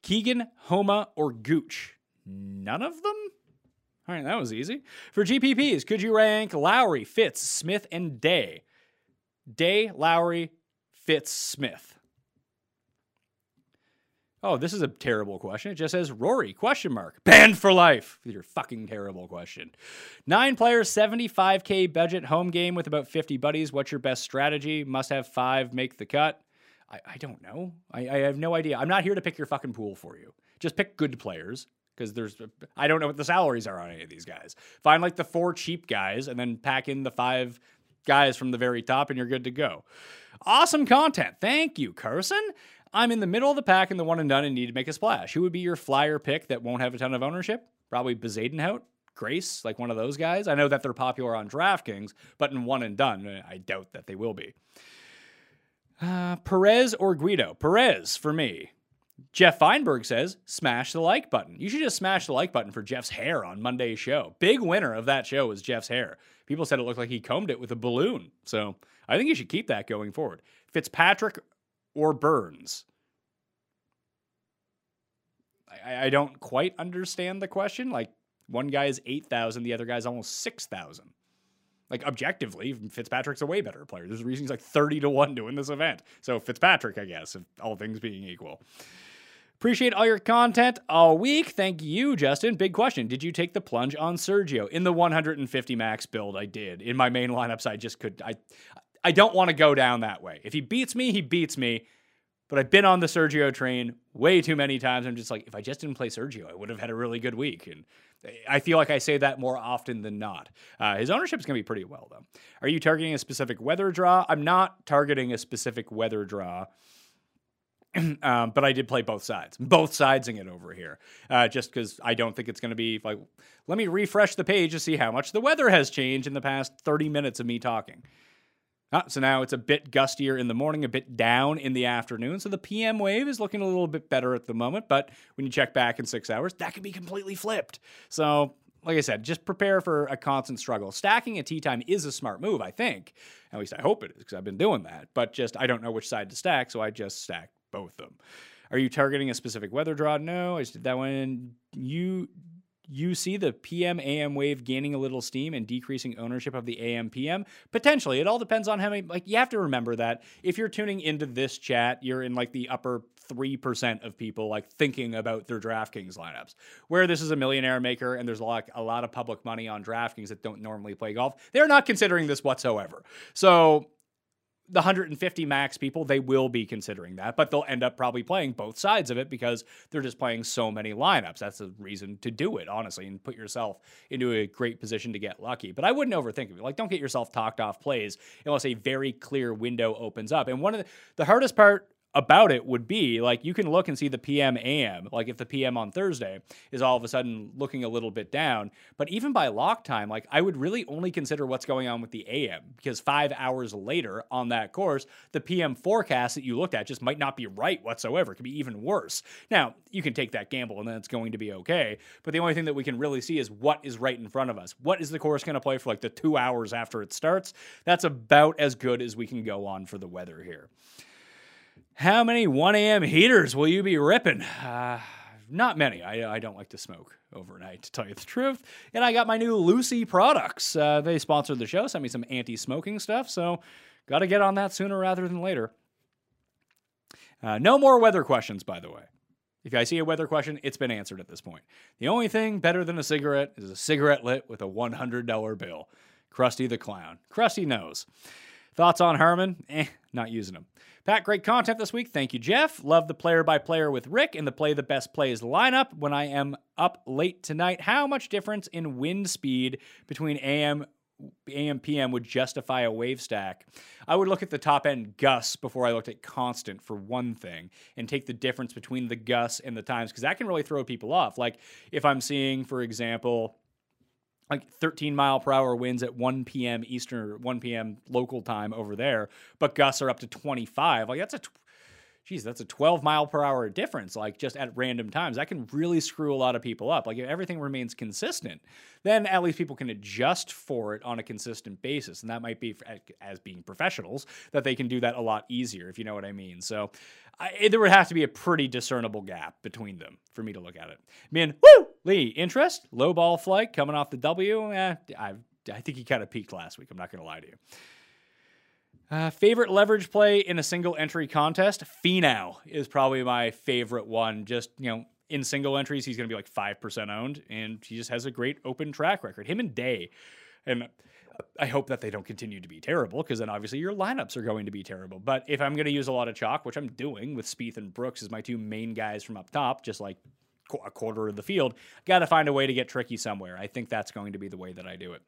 Keegan, Homa, or Gooch? None of them. All right, that was easy. For GPPs, could you rank Lowry, Fitz, Smith, and Day? Day, Lowry, Fitz, Smith. Oh, this is a terrible question. It just says Rory, question mark. Banned for life. Your fucking terrible question. Nine players, 75k budget, home game with about 50 buddies. What's your best strategy? Must have five, make the cut. I, I don't know. I, I have no idea. I'm not here to pick your fucking pool for you. Just pick good players because there's I don't know what the salaries are on any of these guys. Find like the four cheap guys and then pack in the five guys from the very top and you're good to go. Awesome content. Thank you, Carson. I'm in the middle of the pack in the one and done and need to make a splash. Who would be your flyer pick that won't have a ton of ownership? Probably Bezuidenhout, Grace, like one of those guys. I know that they're popular on DraftKings, but in one and done, I doubt that they will be. Uh, Perez or Guido? Perez for me. Jeff Feinberg says, smash the like button. You should just smash the like button for Jeff's hair on Monday's show. Big winner of that show was Jeff's hair. People said it looked like he combed it with a balloon. So I think you should keep that going forward. Fitzpatrick or Burns? I, I don't quite understand the question. Like, one guy is 8,000, the other guy's almost 6,000. Like, objectively, Fitzpatrick's a way better player. There's a reason he's like 30 to 1 to win this event. So, Fitzpatrick, I guess, if all things being equal. Appreciate all your content all week. Thank you, Justin. Big question. Did you take the plunge on Sergio in the 150 max build? I did. In my main lineups, I just could I I don't want to go down that way. If he beats me, he beats me. But I've been on the Sergio train way too many times. I'm just like, if I just didn't play Sergio, I would have had a really good week. And I feel like I say that more often than not. Uh, his ownership is going to be pretty well, though. Are you targeting a specific weather draw? I'm not targeting a specific weather draw. um, but I did play both sides, both sidesing it over here, uh, just because I don't think it's going to be like. Let me refresh the page to see how much the weather has changed in the past 30 minutes of me talking. Ah, so now it's a bit gustier in the morning, a bit down in the afternoon. So the PM wave is looking a little bit better at the moment. But when you check back in six hours, that could be completely flipped. So, like I said, just prepare for a constant struggle. Stacking at tee time is a smart move, I think. At least I hope it is because I've been doing that. But just I don't know which side to stack, so I just stack both of them. Are you targeting a specific weather draw? No, I just did that one. You you see the PM AM wave gaining a little steam and decreasing ownership of the AM PM? Potentially. It all depends on how many like you have to remember that if you're tuning into this chat, you're in like the upper 3% of people like thinking about their DraftKings lineups. Where this is a millionaire maker and there's lot, a lot of public money on DraftKings that don't normally play golf, they're not considering this whatsoever. So the 150 max people, they will be considering that, but they'll end up probably playing both sides of it because they're just playing so many lineups. That's the reason to do it, honestly, and put yourself into a great position to get lucky. But I wouldn't overthink it. Like, don't get yourself talked off plays unless a very clear window opens up. And one of the, the hardest part about it would be like you can look and see the PM AM, like if the PM on Thursday is all of a sudden looking a little bit down. But even by lock time, like I would really only consider what's going on with the AM because five hours later on that course, the PM forecast that you looked at just might not be right whatsoever. It could be even worse. Now, you can take that gamble and then it's going to be okay. But the only thing that we can really see is what is right in front of us. What is the course going to play for like the two hours after it starts? That's about as good as we can go on for the weather here. How many 1 a.m. heaters will you be ripping? Uh, not many. I, I don't like to smoke overnight, to tell you the truth. And I got my new Lucy products. Uh, they sponsored the show, sent me some anti smoking stuff, so got to get on that sooner rather than later. Uh, no more weather questions, by the way. If I see a weather question, it's been answered at this point. The only thing better than a cigarette is a cigarette lit with a $100 bill. Krusty the Clown. Krusty knows. Thoughts on Herman? Eh, not using them. Pat, great content this week. Thank you, Jeff. Love the player by player with Rick and the play the best plays lineup when I am up late tonight. How much difference in wind speed between AM AM PM would justify a wave stack. I would look at the top end Gus before I looked at constant for one thing and take the difference between the Gus and the times because that can really throw people off. Like if I'm seeing, for example, like 13 mile per hour winds at 1 p.m. Eastern, 1 p.m. local time over there, but gusts are up to 25. Like that's a, geez, that's a 12 mile per hour difference, like just at random times. That can really screw a lot of people up. Like if everything remains consistent, then at least people can adjust for it on a consistent basis. And that might be, as being professionals, that they can do that a lot easier, if you know what I mean. So I, there would have to be a pretty discernible gap between them for me to look at it. Man, woo! Lee, interest? Low ball flight coming off the W? Eh, I, I think he kind of peaked last week. I'm not going to lie to you. Uh, favorite leverage play in a single entry contest? Finau is probably my favorite one. Just, you know, in single entries, he's going to be like 5% owned, and he just has a great open track record. Him and Day. And I hope that they don't continue to be terrible because then obviously your lineups are going to be terrible. But if I'm going to use a lot of chalk, which I'm doing with Spieth and Brooks as my two main guys from up top, just like a quarter of the field, got to find a way to get tricky somewhere. I think that's going to be the way that I do it.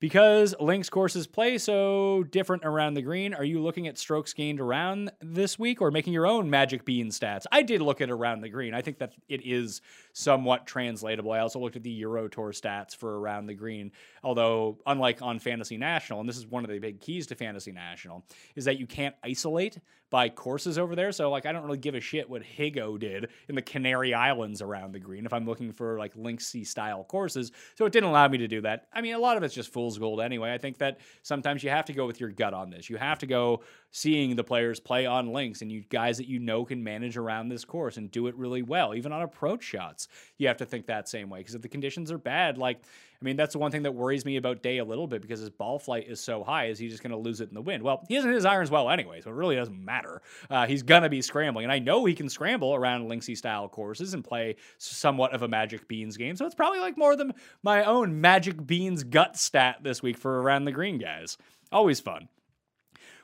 Because links courses play so different around the green, are you looking at strokes gained around this week or making your own Magic Bean stats? I did look at around the green. I think that it is somewhat translatable. I also looked at the Euro Tour stats for around the green, although unlike on Fantasy National, and this is one of the big keys to Fantasy National, is that you can't isolate by courses over there. So like I don't really give a shit what Higgo did in the Canary Islands around the green if I'm looking for like Linksy style courses. So it didn't allow me to do that. I mean, a lot of it's just fool's gold anyway. I think that sometimes you have to go with your gut on this. You have to go seeing the players play on links and you guys that you know can manage around this course and do it really well, even on approach shots. You have to think that same way because if the conditions are bad, like I mean, that's the one thing that worries me about Day a little bit because his ball flight is so high. Is he just going to lose it in the wind? Well, he isn't his irons well anyway, so it really doesn't matter. Uh, he's going to be scrambling. And I know he can scramble around Linksy style courses and play somewhat of a Magic Beans game. So it's probably like more than my own Magic Beans gut stat this week for around the green guys. Always fun.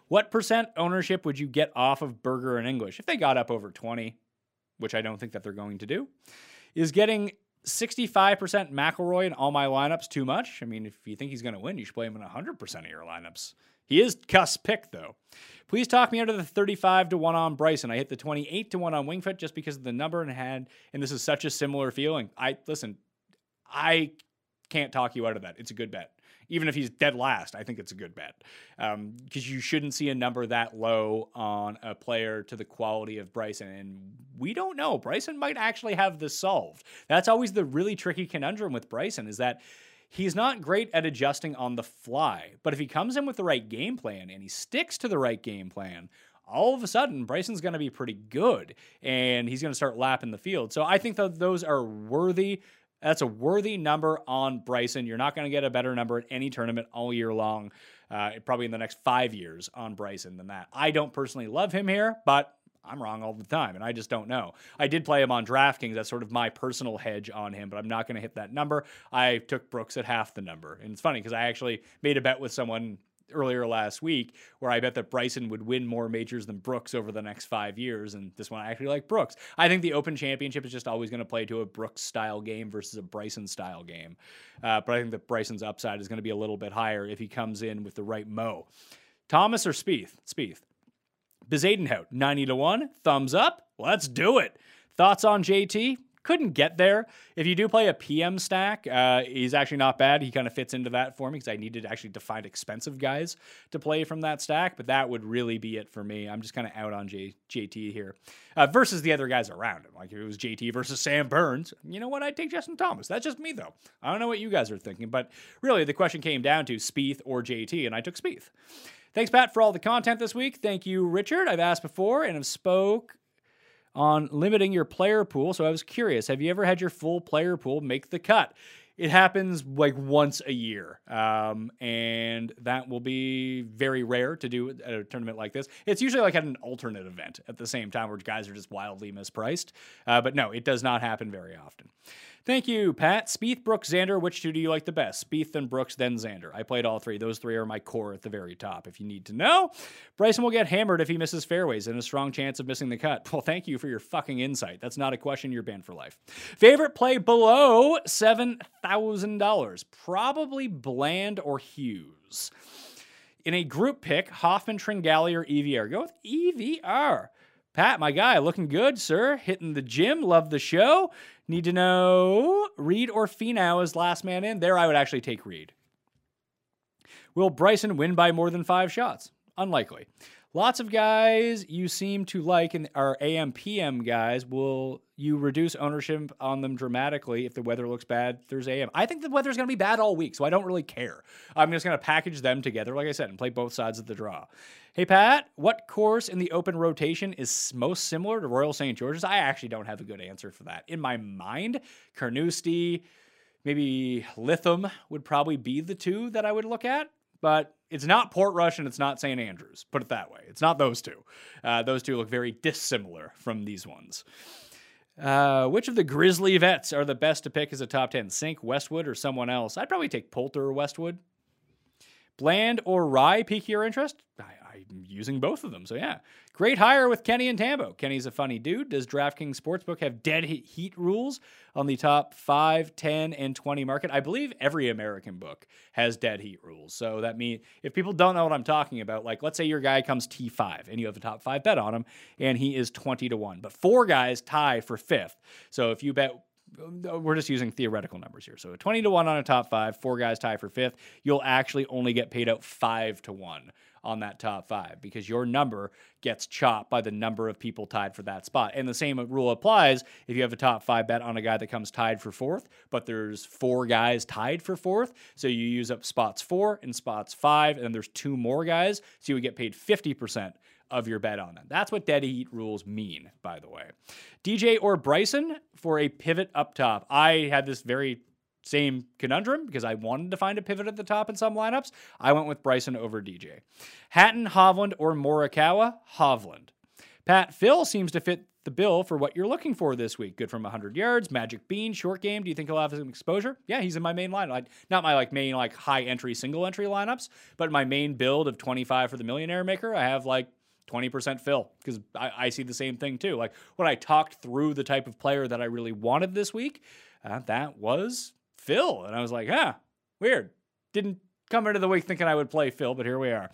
What percent ownership would you get off of Berger and English if they got up over 20, which I don't think that they're going to do? Is getting 65% McIlroy in all my lineups too much? I mean, if you think he's going to win, you should play him in 100% of your lineups. He is Cust pick though. Please talk me out of the 35 to 1 on Bryson. I hit the 28 to 1 on Wingfoot just because of the number and had and this is such a similar feeling. I listen, I can't talk you out of that. It's a good bet even if he's dead last, I think it's a good bet because um, you shouldn't see a number that low on a player to the quality of Bryson. And we don't know. Bryson might actually have this solved. That's always the really tricky conundrum with Bryson is that he's not great at adjusting on the fly. But if he comes in with the right game plan and he sticks to the right game plan, all of a sudden Bryson's going to be pretty good and he's going to start lapping the field. So I think that those are worthy that's a worthy number on Bryson. You're not going to get a better number at any tournament all year long, uh, probably in the next five years on Bryson than that. I don't personally love him here, but I'm wrong all the time, and I just don't know. I did play him on DraftKings. That's sort of my personal hedge on him, but I'm not going to hit that number. I took Brooks at half the number. And it's funny because I actually made a bet with someone earlier last week where I bet that Bryson would win more majors than Brooks over the next five years. And this one I actually like Brooks. I think the Open Championship is just always going to play to a Brooks style game versus a Bryson style game. Uh, but I think that Bryson's upside is going to be a little bit higher if he comes in with the right mo. Thomas or Spieth? Spieth. Bezuidenhout, 90 to 1. Thumbs up. Let's do it. Thoughts on JT? Couldn't get there. If you do play a PM stack, uh, he's actually not bad. He kind of fits into that for me because I needed actually to find expensive guys to play from that stack, but that would really be it for me. I'm just kind of out on J- JT here uh, versus the other guys around him. Like if it was JT versus Sam Burns, you know what? I'd take Justin Thomas. That's just me though. I don't know what you guys are thinking, but really the question came down to Spieth or JT, and I took Spieth. Thanks, Pat, for all the content this week. Thank you, Richard. I've asked before and have spoke on limiting your player pool. So I was curious have you ever had your full player pool make the cut? It happens like once a year, um, and that will be very rare to do at a tournament like this. It's usually like at an alternate event at the same time where guys are just wildly mispriced. Uh, but no, it does not happen very often. Thank you, Pat. Spieth, Brooks, Xander. Which two do you like the best? Spieth, then Brooks, then Xander. I played all three. Those three are my core at the very top. If you need to know, Bryson will get hammered if he misses fairways and a strong chance of missing the cut. Well, thank you for your fucking insight. That's not a question. You're banned for life. Favorite play below seven thousand dollars? Probably Bland or Hughes. In a group pick, Hoffman, Tringali, or EVR. Go with EVR. Pat, my guy, looking good, sir. Hitting the gym. Love the show. Need to know Reed or Finau is last man in. There, I would actually take Reed. Will Bryson win by more than five shots? Unlikely. Lots of guys you seem to like and are AM PM guys. Will you reduce ownership on them dramatically if the weather looks bad Thursday AM? I think the weather's going to be bad all week, so I don't really care. I'm just going to package them together, like I said, and play both sides of the draw. Hey, Pat, what course in the open rotation is most similar to Royal St. George's? I actually don't have a good answer for that. In my mind, Carnoustie, maybe Lytham would probably be the two that I would look at but it's not Portrush and it's not St. Andrews. Put it that way. It's not those two. Uh, those two look very dissimilar from these ones. Uh, which of the Grizzly vets are the best to pick as a top 10? Cink, Westwood, or someone else? I'd probably take Poulter or Westwood. Bland or Rai pique your interest? I, I'm using both of them. So yeah, great hire with Kenny and Tambo. Kenny's a funny dude. Does DraftKings Sportsbook have dead heat rules on the top 5, 10, and 20 market? I believe every American book has dead heat rules. So that means if people don't know what I'm talking about, like let's say your guy comes T5 and you have a top 5 bet on him and he is 20 to 1, but four guys tie for fifth. So if you bet we're just using theoretical numbers here. So a 20 to 1 on a top five, four guys tie for fifth. You'll actually only get paid out five to 1 on that top five because your number gets chopped by the number of people tied for that spot. And the same rule applies if you have a top five bet on a guy that comes tied for fourth, but there's four guys tied for fourth. So you use up spots four and spots five, and then there's two more guys. So you would get paid 50% of your bet on them. That's what dead heat rules mean, by the way. DJ or Bryson for a pivot up top. I had this very same conundrum because I wanted to find a pivot at the top in some lineups. I went with Bryson over DJ. Hatton, Hovland, or Morikawa? Hovland. Pat Phil seems to fit the bill for what you're looking for this week. Good from 100 yards, magic bean, short game. Do you think he'll have some exposure? Yeah, he's in my main lineup. Not my like main like high entry single entry lineups, but my main build of 25 for the millionaire maker, I have like 20% Phil because I, I, see the same thing too. Like when I talked through the type of player that I really wanted this week, uh, that was Phil. And I was like, huh, weird. Didn't come into the week thinking I would play Phil, but here we are.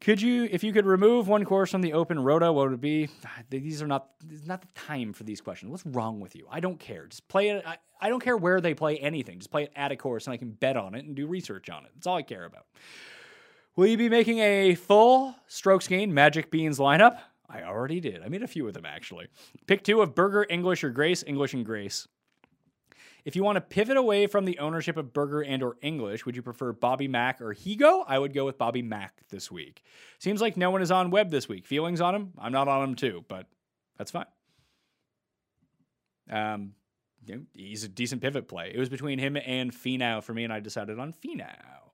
Could you, if you could remove one course from the open rota, what would it be? These are not, not the time for these questions. What's wrong with you? I don't care. Just play it. I, I don't care where they play anything. Just play it at a course and I can bet on it and do research on it. That's all I care about. Will you be making a full strokes gain Magic Beans lineup? I already did. I made a few of them actually. Pick two of Berger, English, or Grace. English and Grace. If you want to pivot away from the ownership of Berger and or English, would you prefer Bobby Mack or Higgo? I would go with Bobby Mack this week. Seems like no one is on Webb this week. Feelings on him? I'm not on him too, but that's fine. Um, you know, he's a decent pivot play. It was between him and Finau for me, and I decided on Finau.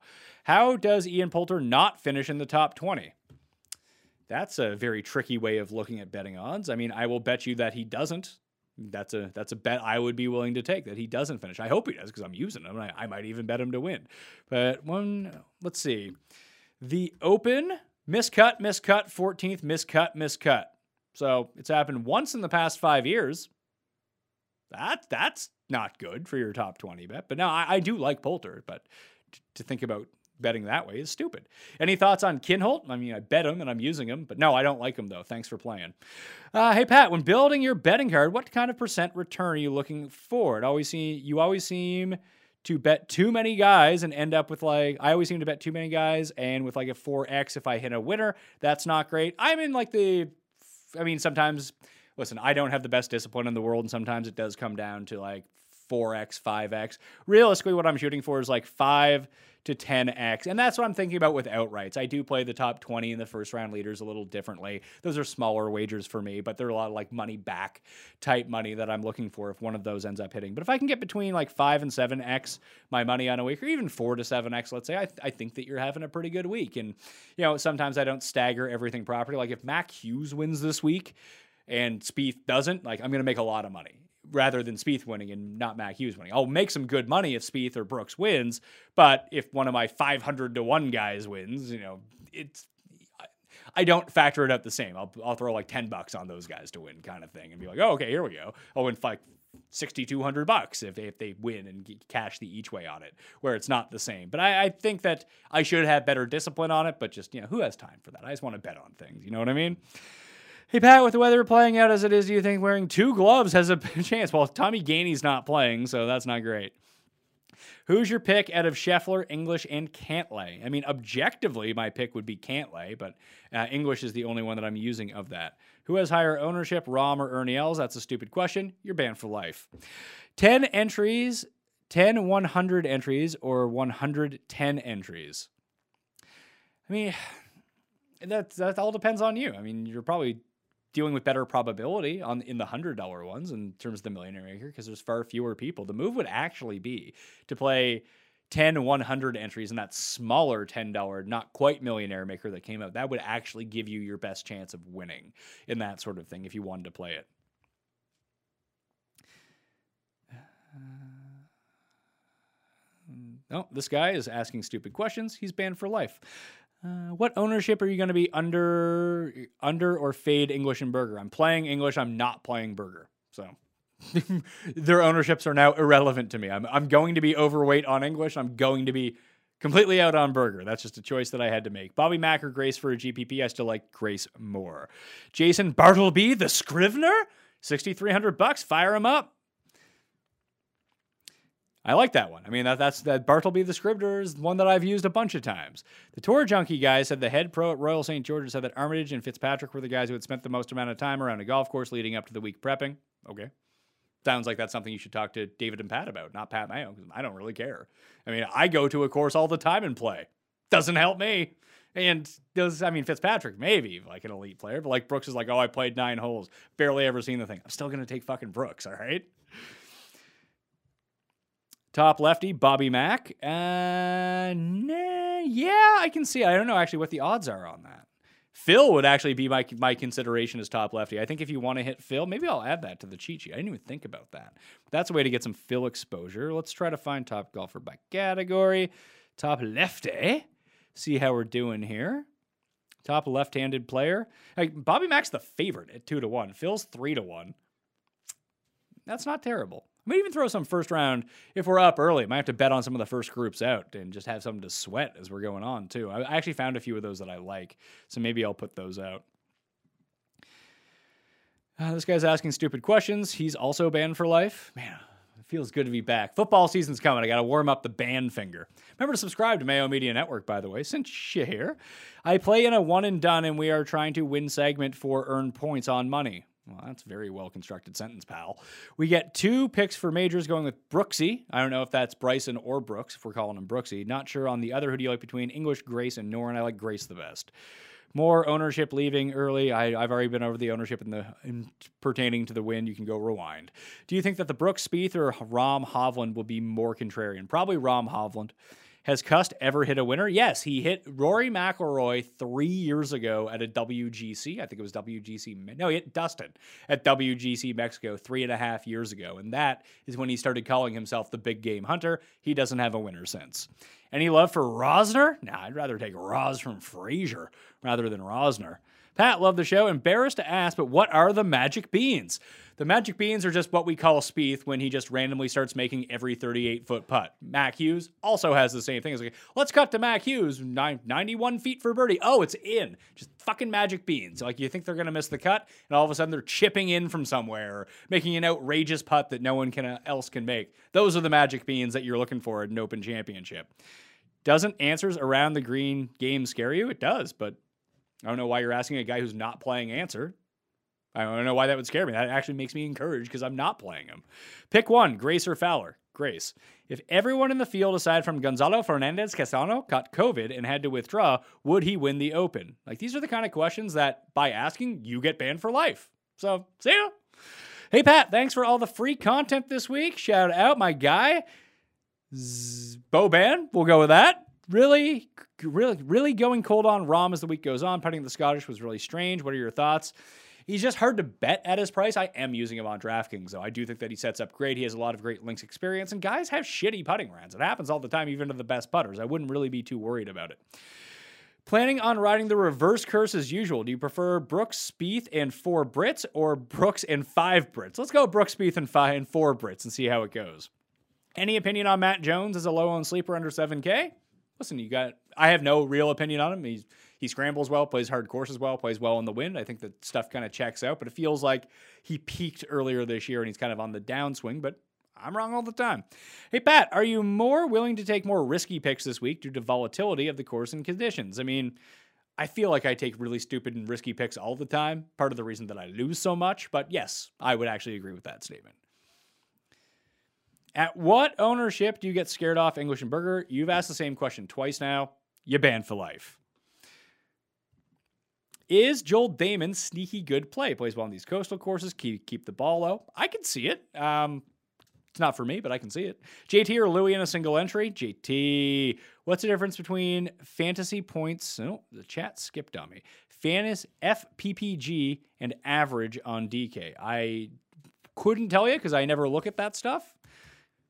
How does Ian Poulter not finish in the top 20? That's a very tricky way of looking at betting odds. I mean, I will bet you that he doesn't that's a that's a bet I would be willing to take that he doesn't finish. I hope he does because I'm using him. I, I might even bet him to win. But one, let's see, the Open miscut, miscut, 14th, miscut, miscut. So it's happened once in the past five years. That that's not good for your top 20 bet. But now I, I do like Poulter, but t- to think about betting that way is stupid. Any thoughts on Kinhult? I mean, I bet him and I'm using him, but no, I don't like him though. Thanks for playing. Uh, hey Pat, when building your betting card, what kind of percent return are you looking for? It always seem you always seem to bet too many guys and end up with like I always seem to bet too many guys and with like a 4x if I hit a winner, that's not great. I'm in like the I mean sometimes listen, I don't have the best discipline in the world and sometimes it does come down to like 4x, 5x. Realistically what I'm shooting for is like 5 to 10x. And that's what I'm thinking about with outrights. I do play the top 20 in the first round leaders a little differently. Those are smaller wagers for me, but they're a lot of like money back type money that I'm looking for if one of those ends up hitting. But if I can get between like 5 and 7x my money on a week, or even 4 to 7x, let's say, I, th- I think that you're having a pretty good week. And, you know, sometimes I don't stagger everything properly. Like if Mac Hughes wins this week, and Spieth doesn't, like I'm going to make a lot of money rather than Spieth winning and not Mac Hughes winning. I'll make some good money if Spieth or Brooks wins, but if one of my 500 to 1 guys wins, you know, it's I don't factor it up the same. I'll, I'll throw like 10 bucks on those guys to win kind of thing and be like, oh, okay, here we go. I'll win like 6,200 bucks if they, if they win and cash the each way on it, where it's not the same. But I, I think that I should have better discipline on it, but just, you know, who has time for that? I just want to bet on things. You know what I mean? Hey, Pat, with the weather playing out as it is, do you think wearing two gloves has a chance? Well, Tommy Gainey's not playing, so that's not great. Who's your pick out of Scheffler, English, and Cantlay? I mean, objectively, my pick would be Cantlay, but uh, English is the only one that I'm using of that. Who has higher ownership, Rahm or Ernie Els? That's a stupid question. You're banned for life. 10 entries, 10 100 entries, or 110 entries? I mean, that, that all depends on you. I mean, you're probably dealing with better probability on in the hundred dollar ones in terms of the millionaire maker because there's far fewer people. The move would actually be to play 10 100 entries in that smaller $10 not quite millionaire maker that came out. That would actually give you your best chance of winning in that sort of thing if you wanted to play it. No oh, this guy is asking stupid questions. He's banned for life uh, what ownership are you going to be under under or fade English and Berger? I'm playing English. I'm not playing Berger. So their ownerships are now irrelevant to me. I'm I'm going to be overweight on English. I'm going to be completely out on Berger. That's just a choice that I had to make. Bobby Mack or Grace for a GPP. I still like Grace more. Jason Bartleby, the Scrivener, 6,300 bucks. Fire him up. I like that one. I mean, that, that's that Bartleby the Scrivener is one that I've used a bunch of times. The Tour Junkie guy said the head pro at Royal St. George said that Armitage and Fitzpatrick were the guys who had spent the most amount of time around a golf course leading up to the week prepping. Okay. Sounds like that's something you should talk to David and Pat about, not Pat Mayo, because I don't really care. I mean, I go to a course all the time and play. Doesn't help me. And does I mean Fitzpatrick maybe like an elite player, but like Brooks is like, oh, I played nine holes, barely ever seen the thing. I'm still gonna take fucking Brooks, all right. Top lefty, Bobby Mack. Uh, nah, yeah, I can see. I don't know actually what the odds are on that. Phil would actually be my my consideration as top lefty. I think if you want to hit Phil, maybe I'll add that to the cheat sheet. I didn't even think about that. That's a way to get some Phil exposure. Let's try to find top golfer by category. Top lefty. See how we're doing here. Top left-handed player. Bobby Mack's the favorite at two to one. Phil's three to one. That's not terrible. I might even throw some first round if we're up early. I might have to bet on some of the first groups out and just have something to sweat as we're going on too. I actually found a few of those that I like, so maybe I'll put those out. Uh, this guy's asking stupid questions. He's also banned for life. Man, it feels good to be back. Football season's coming. I got to warm up the band finger. Remember to subscribe to Mayo Media Network, by the way, since you're here. I play in a one and done, and we are trying to win segment for earn points on money. Well, that's a very well constructed sentence, pal. We get two picks for majors going with Brooksy. I don't know if that's Bryson or Brooks, if we're calling him Brooksy. Not sure on the other. Who do you like between English, Grace, and Noren? I like Grace the best. More ownership leaving early. I, have already been over the ownership in the in pertaining to the win. You can go rewind. Do you think that the Brooks Spieth or Rahm Hovland will be more contrarian? Probably Rahm Hovland. Has Cust ever hit a winner? Yes, he hit Rory McIlroy three years ago at a WGC. I think it was WGC. No, he hit Dustin at WGC Mexico three and a half years ago, and that is when he started calling himself the big game hunter. He doesn't have a winner since. Any love for Rosner? Nah, I'd rather take Roz from Frazier rather than Rosner. Pat, love the show. Embarrassed to ask, but what are the magic beans? The magic beans are just what we call Spieth when he just randomly starts making every 38 foot putt. Mac Hughes also has the same thing. It's like, let's cut to Mac Hughes, 91 feet for birdie. Oh, it's in. Just fucking magic beans. Like you think they're going to miss the cut, and all of a sudden they're chipping in from somewhere or making an outrageous putt that no one can, uh, else can make. Those are the magic beans that you're looking for at an open championship. Doesn't Ancer's around the green game scare you? It does, but I don't know why you're asking a guy who's not playing Ancer. I don't know why that would scare me. That actually makes me encouraged because I'm not playing him. Pick one, Grace or Fowler. Grace. If everyone in the field aside from Gonzalo Fernández-Castaño caught COVID and had to withdraw, would he win the Open? Like these are the kind of questions that by asking, you get banned for life. So, see ya. Hey, Pat, thanks for all the free content this week. Shout out my guy, Z- Boban. We'll go with that really, really, really going cold on Rahm as the week goes on. Putting the Scottish was really strange. What are your thoughts? He's just hard to bet at his price. I am using him on DraftKings, though. I do think that he sets up great. He has a lot of great links experience, and guys have shitty putting rounds. It happens all the time, even to the best putters. I wouldn't really be too worried about it. Planning on riding the reverse curse as usual. Do you prefer Brooks, Spieth, and four Brits, or Brooks and five Brits? Let's go Brooks, Spieth, and five and four Brits and see how it goes. Any opinion on Matt Jones as a low on sleeper under 7K? listen, you got. I have no real opinion on him. He's he scrambles well, plays hard courses well, plays well in the wind. I think that stuff kind of checks out, but it feels like he peaked earlier this year and he's kind of on the downswing. But I'm wrong all the time. Hey Pat, are you more willing to take more risky picks this week due to volatility of the course and conditions? I mean. I feel like I take really stupid and risky picks all the time. Part of the reason that I lose so much, but yes, I would actually agree with that statement. At what ownership do you get scared off English and Berger? You've asked the same question twice now. You banned for life. Is Joel Dahmen sneaky good play? Plays well on these coastal courses. Keep keep the ball low. I can see it. Um, it's not for me, but I can see it. JT or Louis in a single entry? JT. What's the difference between fantasy points? Oh, the chat skipped on me. Fantasy FPPG and average on DK. I couldn't tell you because I never look at that stuff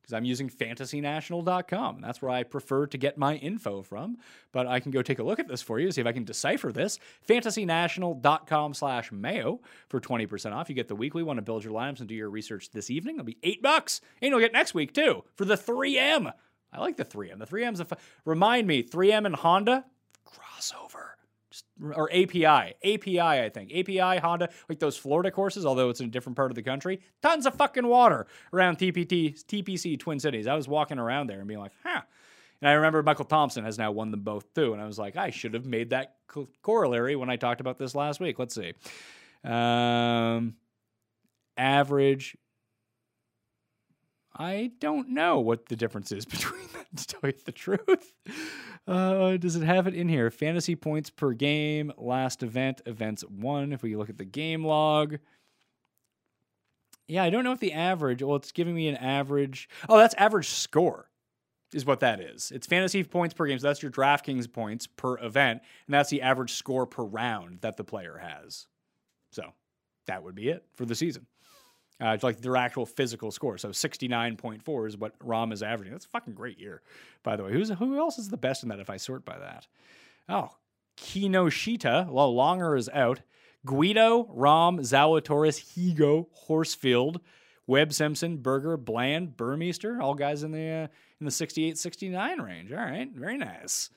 because I'm using fantasynational.com. That's where I prefer to get my info from. But I can go take a look at this for you, see if I can decipher this. Fantasynational.com slash mayo for 20% off. You get the weekly. Want to build your lineups and do your research this evening? It'll be eight bucks. And you'll get next week too for the 3M. I like the 3M. The 3M's a f- remind me, 3M and Honda crossover or API, API, I think API Honda, like those Florida courses, although it's in a different part of the country. Tons of fucking water around TPT, TPC Twin Cities. I was walking around there and being like, huh. And I remember Michael Thompson has now won them both too, and I was like, I should have made that co- corollary when I talked about this last week. Let's see. Um, average I don't know what the difference is between them, to tell you the truth. Uh, does it have it in here? Fantasy points per game, last event, events one. If we look at the game log, Yeah, I don't know if the average. Well, it's giving me an average. Oh, that's average score, is what that is. It's fantasy points per game. So that's your DraftKings points per event, and that's the average score per round that the player has. So that would be it for the season. Uh, like their actual physical score. So 69.4 is what Rahm is averaging. That's a fucking great year, by the way. Who's who else is the best in that if I sort by that? Oh, Kinoshita. Well, Longer is out. Guido, Rom, Zalatoris, Higgo, Horsfield, Webb Simpson, Berger, Bland, Burmester, all guys in the uh, in the 68 69 range. All right, very nice.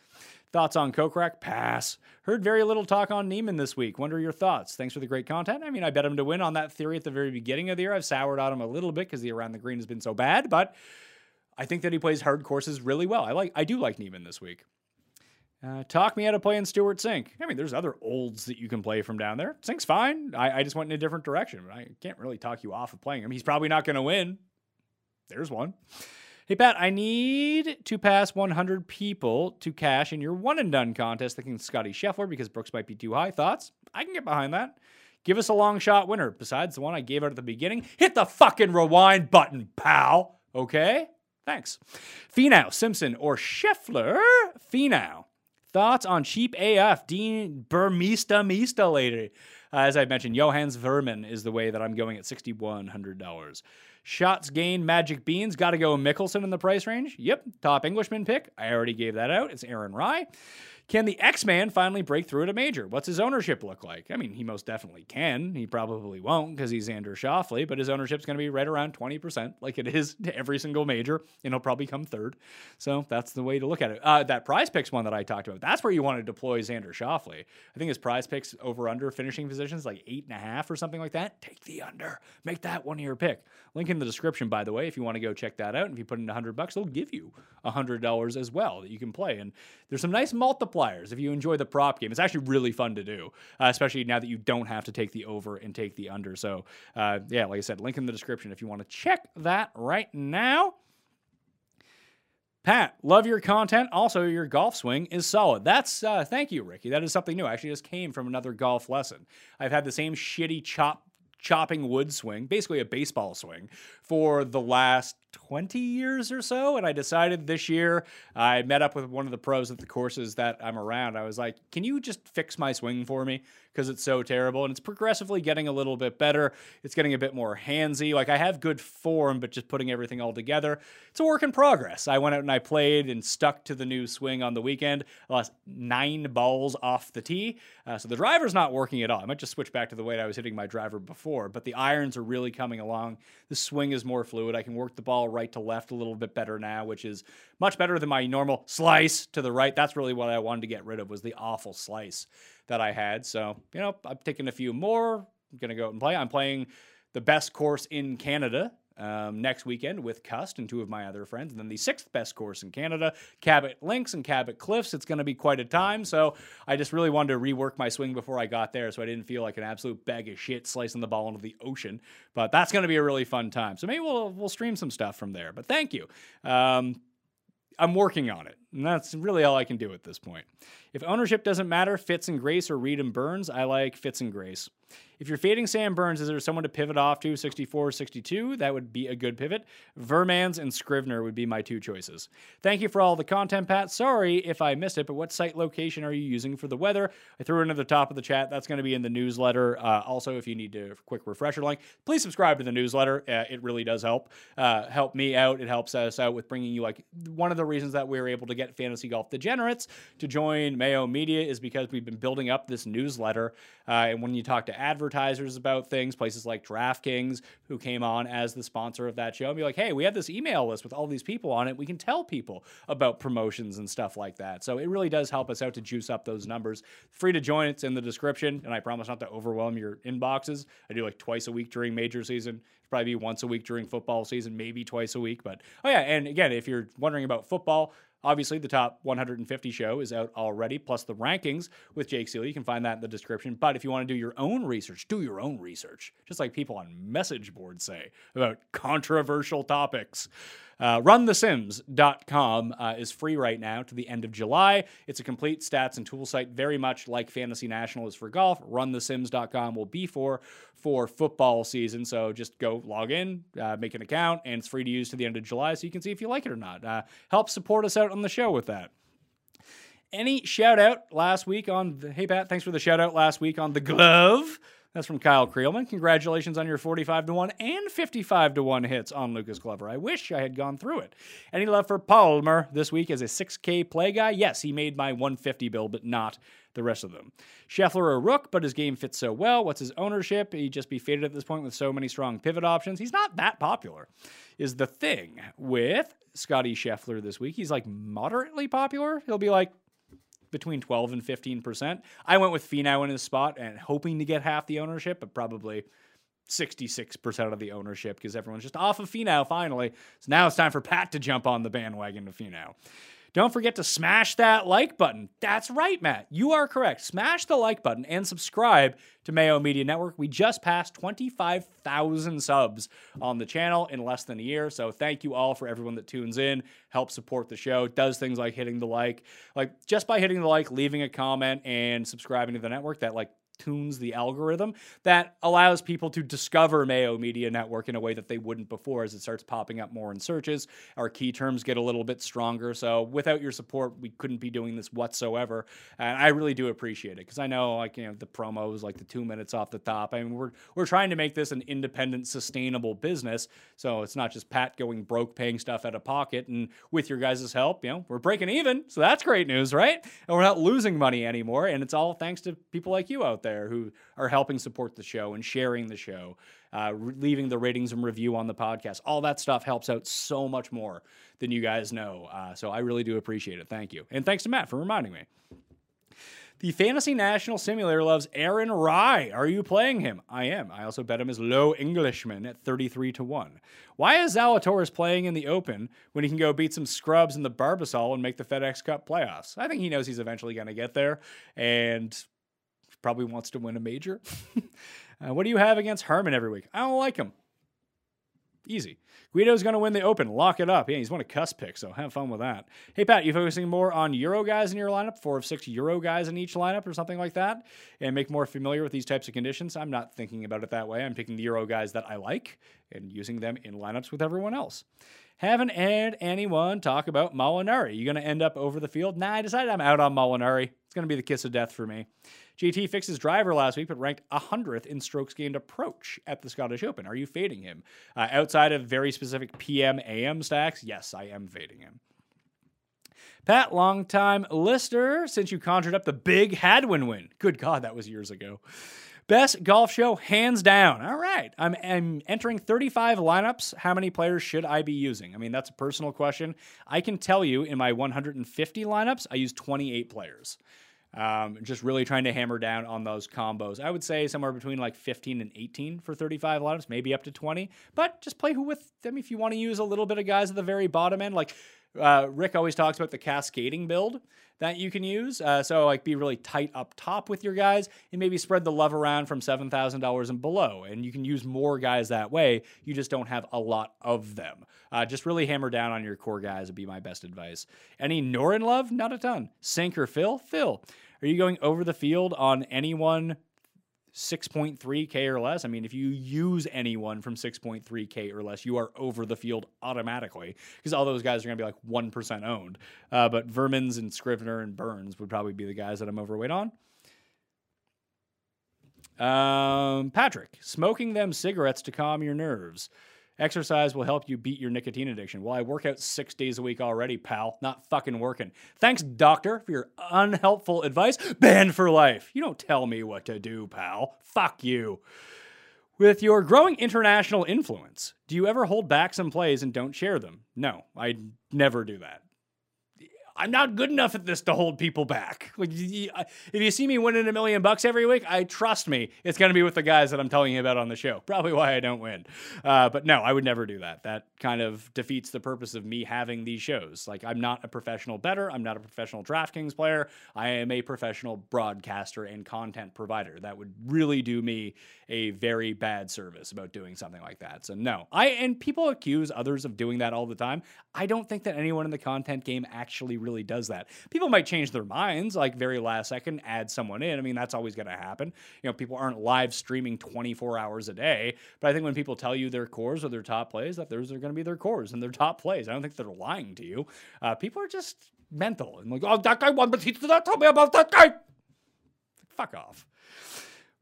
Thoughts on Kokrak? Pass. Heard very little talk on Niemann this week. Wonder your thoughts. Thanks for the great content. I mean, I bet him to win on that theory at the very beginning of the year. I've soured on him a little bit because the around the green has been so bad, but I think that he plays hard courses really well. I like I do like Niemann this week. Uh, talk me out of playing Stewart Cink. I mean, there's other olds that you can play from down there. Cink's fine. I, I just went in a different direction. I can't really talk you off of playing him. He's probably not going to win. There's one. Hey, Pat, I need to pass 100 people to cash in your one and done contest thinking Scotty Scheffler because Brooks might be too high. Thoughts? I can get behind that. Give us a long shot winner besides the one I gave out at the beginning. Hit the fucking rewind button, pal. Okay? Thanks. Finau, Simpson, or Scheffler? Finau. Thoughts on cheap AF, Dean Burmester Mista later. Uh, as I mentioned, Johannes Veerman is the way that I'm going at $6,100. Shots gained, Magic Beans. Got to go Mickelson in the price range. Yep. Top Englishman pick. I already gave that out. It's Aaron Rai. Can the X Man finally break through at a major? What's his ownership look like? I mean, he most definitely can. He probably won't because he's Andrew Schauffele, but his ownership's going to be right around 20%, like it is to every single major, and he'll probably come third. So that's the way to look at it. Uh, that prize picks one that I talked about, that's where you want to deploy Xander Schauffele. I think his prize picks over under finishing positions like eight and a half or something like that. Take the under. Make that one of your pick. Link in the description, by the way, if you want to go check that out. And if you put in 100 bucks, they'll give you $100 as well that you can play. And there's some nice multipliers if you enjoy the prop game. It's actually really fun to do, uh, especially now that you don't have to take the over and take the under. So, uh, yeah, like I said, link in the description if you want to check that right now. Pat, love your content. Also, your golf swing is solid. That's uh, thank you, Ricky. That is something new. I actually just came from another golf lesson. I've had the same shitty chop chopping wood swing, basically a baseball swing, for the last 20 years or so. And I decided this year, I met up with one of the pros at the courses that I'm around. I was like, can you just fix my swing for me? Because it's so terrible. And it's progressively getting a little bit better. It's getting a bit more handsy. Like I have good form, but just putting everything all together, it's a work in progress. I went out and I played and stuck to the new swing on the weekend. I lost nine balls off the tee. Uh, so the driver's not working at all. I might just switch back to the way I was hitting my driver before, but the irons are really coming along. The swing is more fluid. I can work the ball right to left a little bit better now, which is much better than my normal slice to the right. That's really what I wanted to get rid of was the awful slice that I had. So, you know, I'm taking a few more. I'm going to go out and play. I'm playing the best course in Canada um, next weekend with Cust and two of my other friends. And then the sixth best course in Canada, Cabot Links and Cabot Cliffs. It's going to be quite a time. So I just really wanted to rework my swing before I got there so I didn't feel like an absolute bag of shit slicing the ball into the ocean. But that's going to be a really fun time. So maybe we'll, we'll stream some stuff from there. But thank you. Um, I'm working on it. And that's really all I can do at this point. If ownership doesn't matter, Fitz and Grace or Reed and Burns, I like Fitz and Grace. If you're fading Sam Burns, is there someone to pivot off to 64 62? That would be a good pivot. Veermans and Scrivener would be my two choices. Thank you for all the content, Pat. Sorry if I missed it, but what site location are you using for the weather? I threw it at the top of the chat. That's going to be in the newsletter. Uh, also, if you need a quick refresher link, please subscribe to the newsletter. Uh, it really does help. Uh, help me out. It helps us out with bringing you like one of the reasons that we are able to get Fantasy Golf Degenerates to join Mayo Media is because we've been building up this newsletter. Uh, and when you talk to advertisers about things, places like DraftKings, who came on as the sponsor of that show, and be like, hey, we have this email list with all these people on it. We can tell people about promotions and stuff like that. So it really does help us out to juice up those numbers. Free to join, it's in the description. And I promise not to overwhelm your inboxes. I do like twice a week during major season probably once a week during football season, maybe twice a week. But oh yeah, and again, if you're wondering about football, Obviously, the top 150 show is out already, plus the rankings with Jake Ciely. You can find that in the description. But if you want to do your own research, do your own research, just like people on message boards say about controversial topics. Uh, RunTheSims.com uh, is free right now to the end of July. It's a complete stats and tool site, very much like Fantasy National is for golf. RunTheSims.com will be for for football season. So just go log in, uh, make an account, and it's free to use to the end of July, so you can see if you like it or not. Uh, help support us out on the show with that. Any shout out last week on the, hey Pat, thanks for the shout out last week on the glove. That's from Kyle Creelman. Congratulations on your 45 to 1 and 55 to 1 hits on Lucas Glover. I wish I had gone through it. Any love for Palmer this week as a 6K play guy? Yes, he made my 150 bill, but not the rest of them. Scheffler a rook, but his game fits so well. What's his ownership? He'd just be faded at this point with so many strong pivot options. He's not that popular, is the thing with Scotty Scheffler this week. He's like moderately popular. He'll be like between 12 and 15%. I went with Finau in his spot and hoping to get half the ownership, but probably 66% of the ownership because everyone's just off of Finau finally. So now it's time for Pat to jump on the bandwagon of Finau. Don't forget to smash that like button. That's right, Matt. You are correct. Smash the like button and subscribe to Mayo Media Network. We just passed 25,000 subs on the channel in less than a year. So thank you all for everyone that tunes in, helps support the show, does things like hitting the like. Like just by hitting the like, leaving a comment, and subscribing to the network, that like tunes the algorithm that allows people to discover Mayo Media Network in a way that they wouldn't before as it starts popping up more in searches. Our key terms get a little bit stronger. So without your support, we couldn't be doing this whatsoever. And I really do appreciate it because I know like you know the promos like the 2 minutes off the top. I mean we're we're trying to make this an independent sustainable business. So it's not just Pat going broke paying stuff out of pocket and with your guys' help, you know, we're breaking even. So that's great news, right? And we're not losing money anymore and it's all thanks to people like you out there who are helping support the show and sharing the show, uh, re- leaving the ratings and review on the podcast. All that stuff helps out so much more than you guys know. Uh, so I really do appreciate it. Thank you. And thanks to Matt for reminding me. The Fantasy National Simulator loves Aaron Rai. Are you playing him? I am. I also bet him as low Englishman at 33 to 1. Why is Zalatoris playing in the Open when he can go beat some scrubs in the Barbasol and make the FedEx Cup playoffs? I think he knows he's eventually going to get there and probably wants to win a major. uh, what do you have against Herman every week? I don't like him. Easy. Guido's going to win the Open. Lock it up. Yeah, he's won a Cust pick, so have fun with that. Hey, Pat, you focusing more on Euro guys in your lineup, four of six Euro guys in each lineup or something like that, and make more familiar with these types of conditions? I'm not thinking about it that way. I'm picking the Euro guys that I like and using them in lineups with everyone else. Haven't had anyone talk about Molinari. You going to end up over the field? Nah, I decided I'm out on Molinari. It's going to be the kiss of death for me. JT fixed his driver last week, but ranked 100th in strokes gained approach at the Scottish Open. Are you fading him? Uh, outside of very specific PM AM stacks, yes, I am fading him. Pat, longtime listener, since you conjured up the big Hadwin win. Good God, that was years ago. Best golf show, hands down. All right. I'm, I'm, entering 35 lineups. How many players should I be using? I mean, that's a personal question. I can tell you in my 150 lineups, I use 28 players. Um, just really trying to hammer down on those combos. I would say somewhere between like 15 and 18 for 35 lineups, maybe up to 20. But just play who with them if you want to use a little bit of guys at the very bottom end. Like uh, Rick always talks about the cascading build that you can use. Uh, so like be really tight up top with your guys and maybe spread the love around from seven thousand dollars and below, and you can use more guys that way. You just don't have a lot of them. Uh, just really hammer down on your core guys would be my best advice. Any Noren love? Not a ton. Cink or Phil? Phil. Are you going over the field on anyone 6.3K or less. I mean, if you use anyone from 6.3K or less, you are over the field automatically because all those guys are going to be like 1% owned. Uh, but Veermans and Scrivener and Burns would probably be the guys that I'm overweight on. Um, Patrick, smoking them cigarettes to calm your nerves. Exercise will help you beat your nicotine addiction. Well, I work out six days a week already, pal. Not fucking working. Thanks, doctor, for your unhelpful advice. Banned for life. You don't tell me what to do, pal. Fuck you. With your growing international influence, do you ever hold back some plays and don't share them? No, I never do that. I'm not good enough at this to hold people back. Like, if you see me winning a million bucks every week, I trust me, it's going to be with the guys that I'm telling you about on the show. Probably why I don't win. Uh, but no, I would never do that. That kind of defeats the purpose of me having these shows. Like, I'm not a professional better. I'm not a professional DraftKings player. I am a professional broadcaster and content provider. That would really do me a very bad service about doing something like that. So no, I and people accuse others of doing that all the time. I don't think that anyone in the content game actually really does that. People might change their minds like very last second, add someone in. I mean, that's always going to happen. You know, people aren't live streaming 24 hours a day, but I think when people tell you their cores or their top plays, that those are going to be their cores and their top plays. I don't think they're lying to you. Uh, people are just mental and like, oh, that guy won, but he did not tell me about that guy. Fuck off.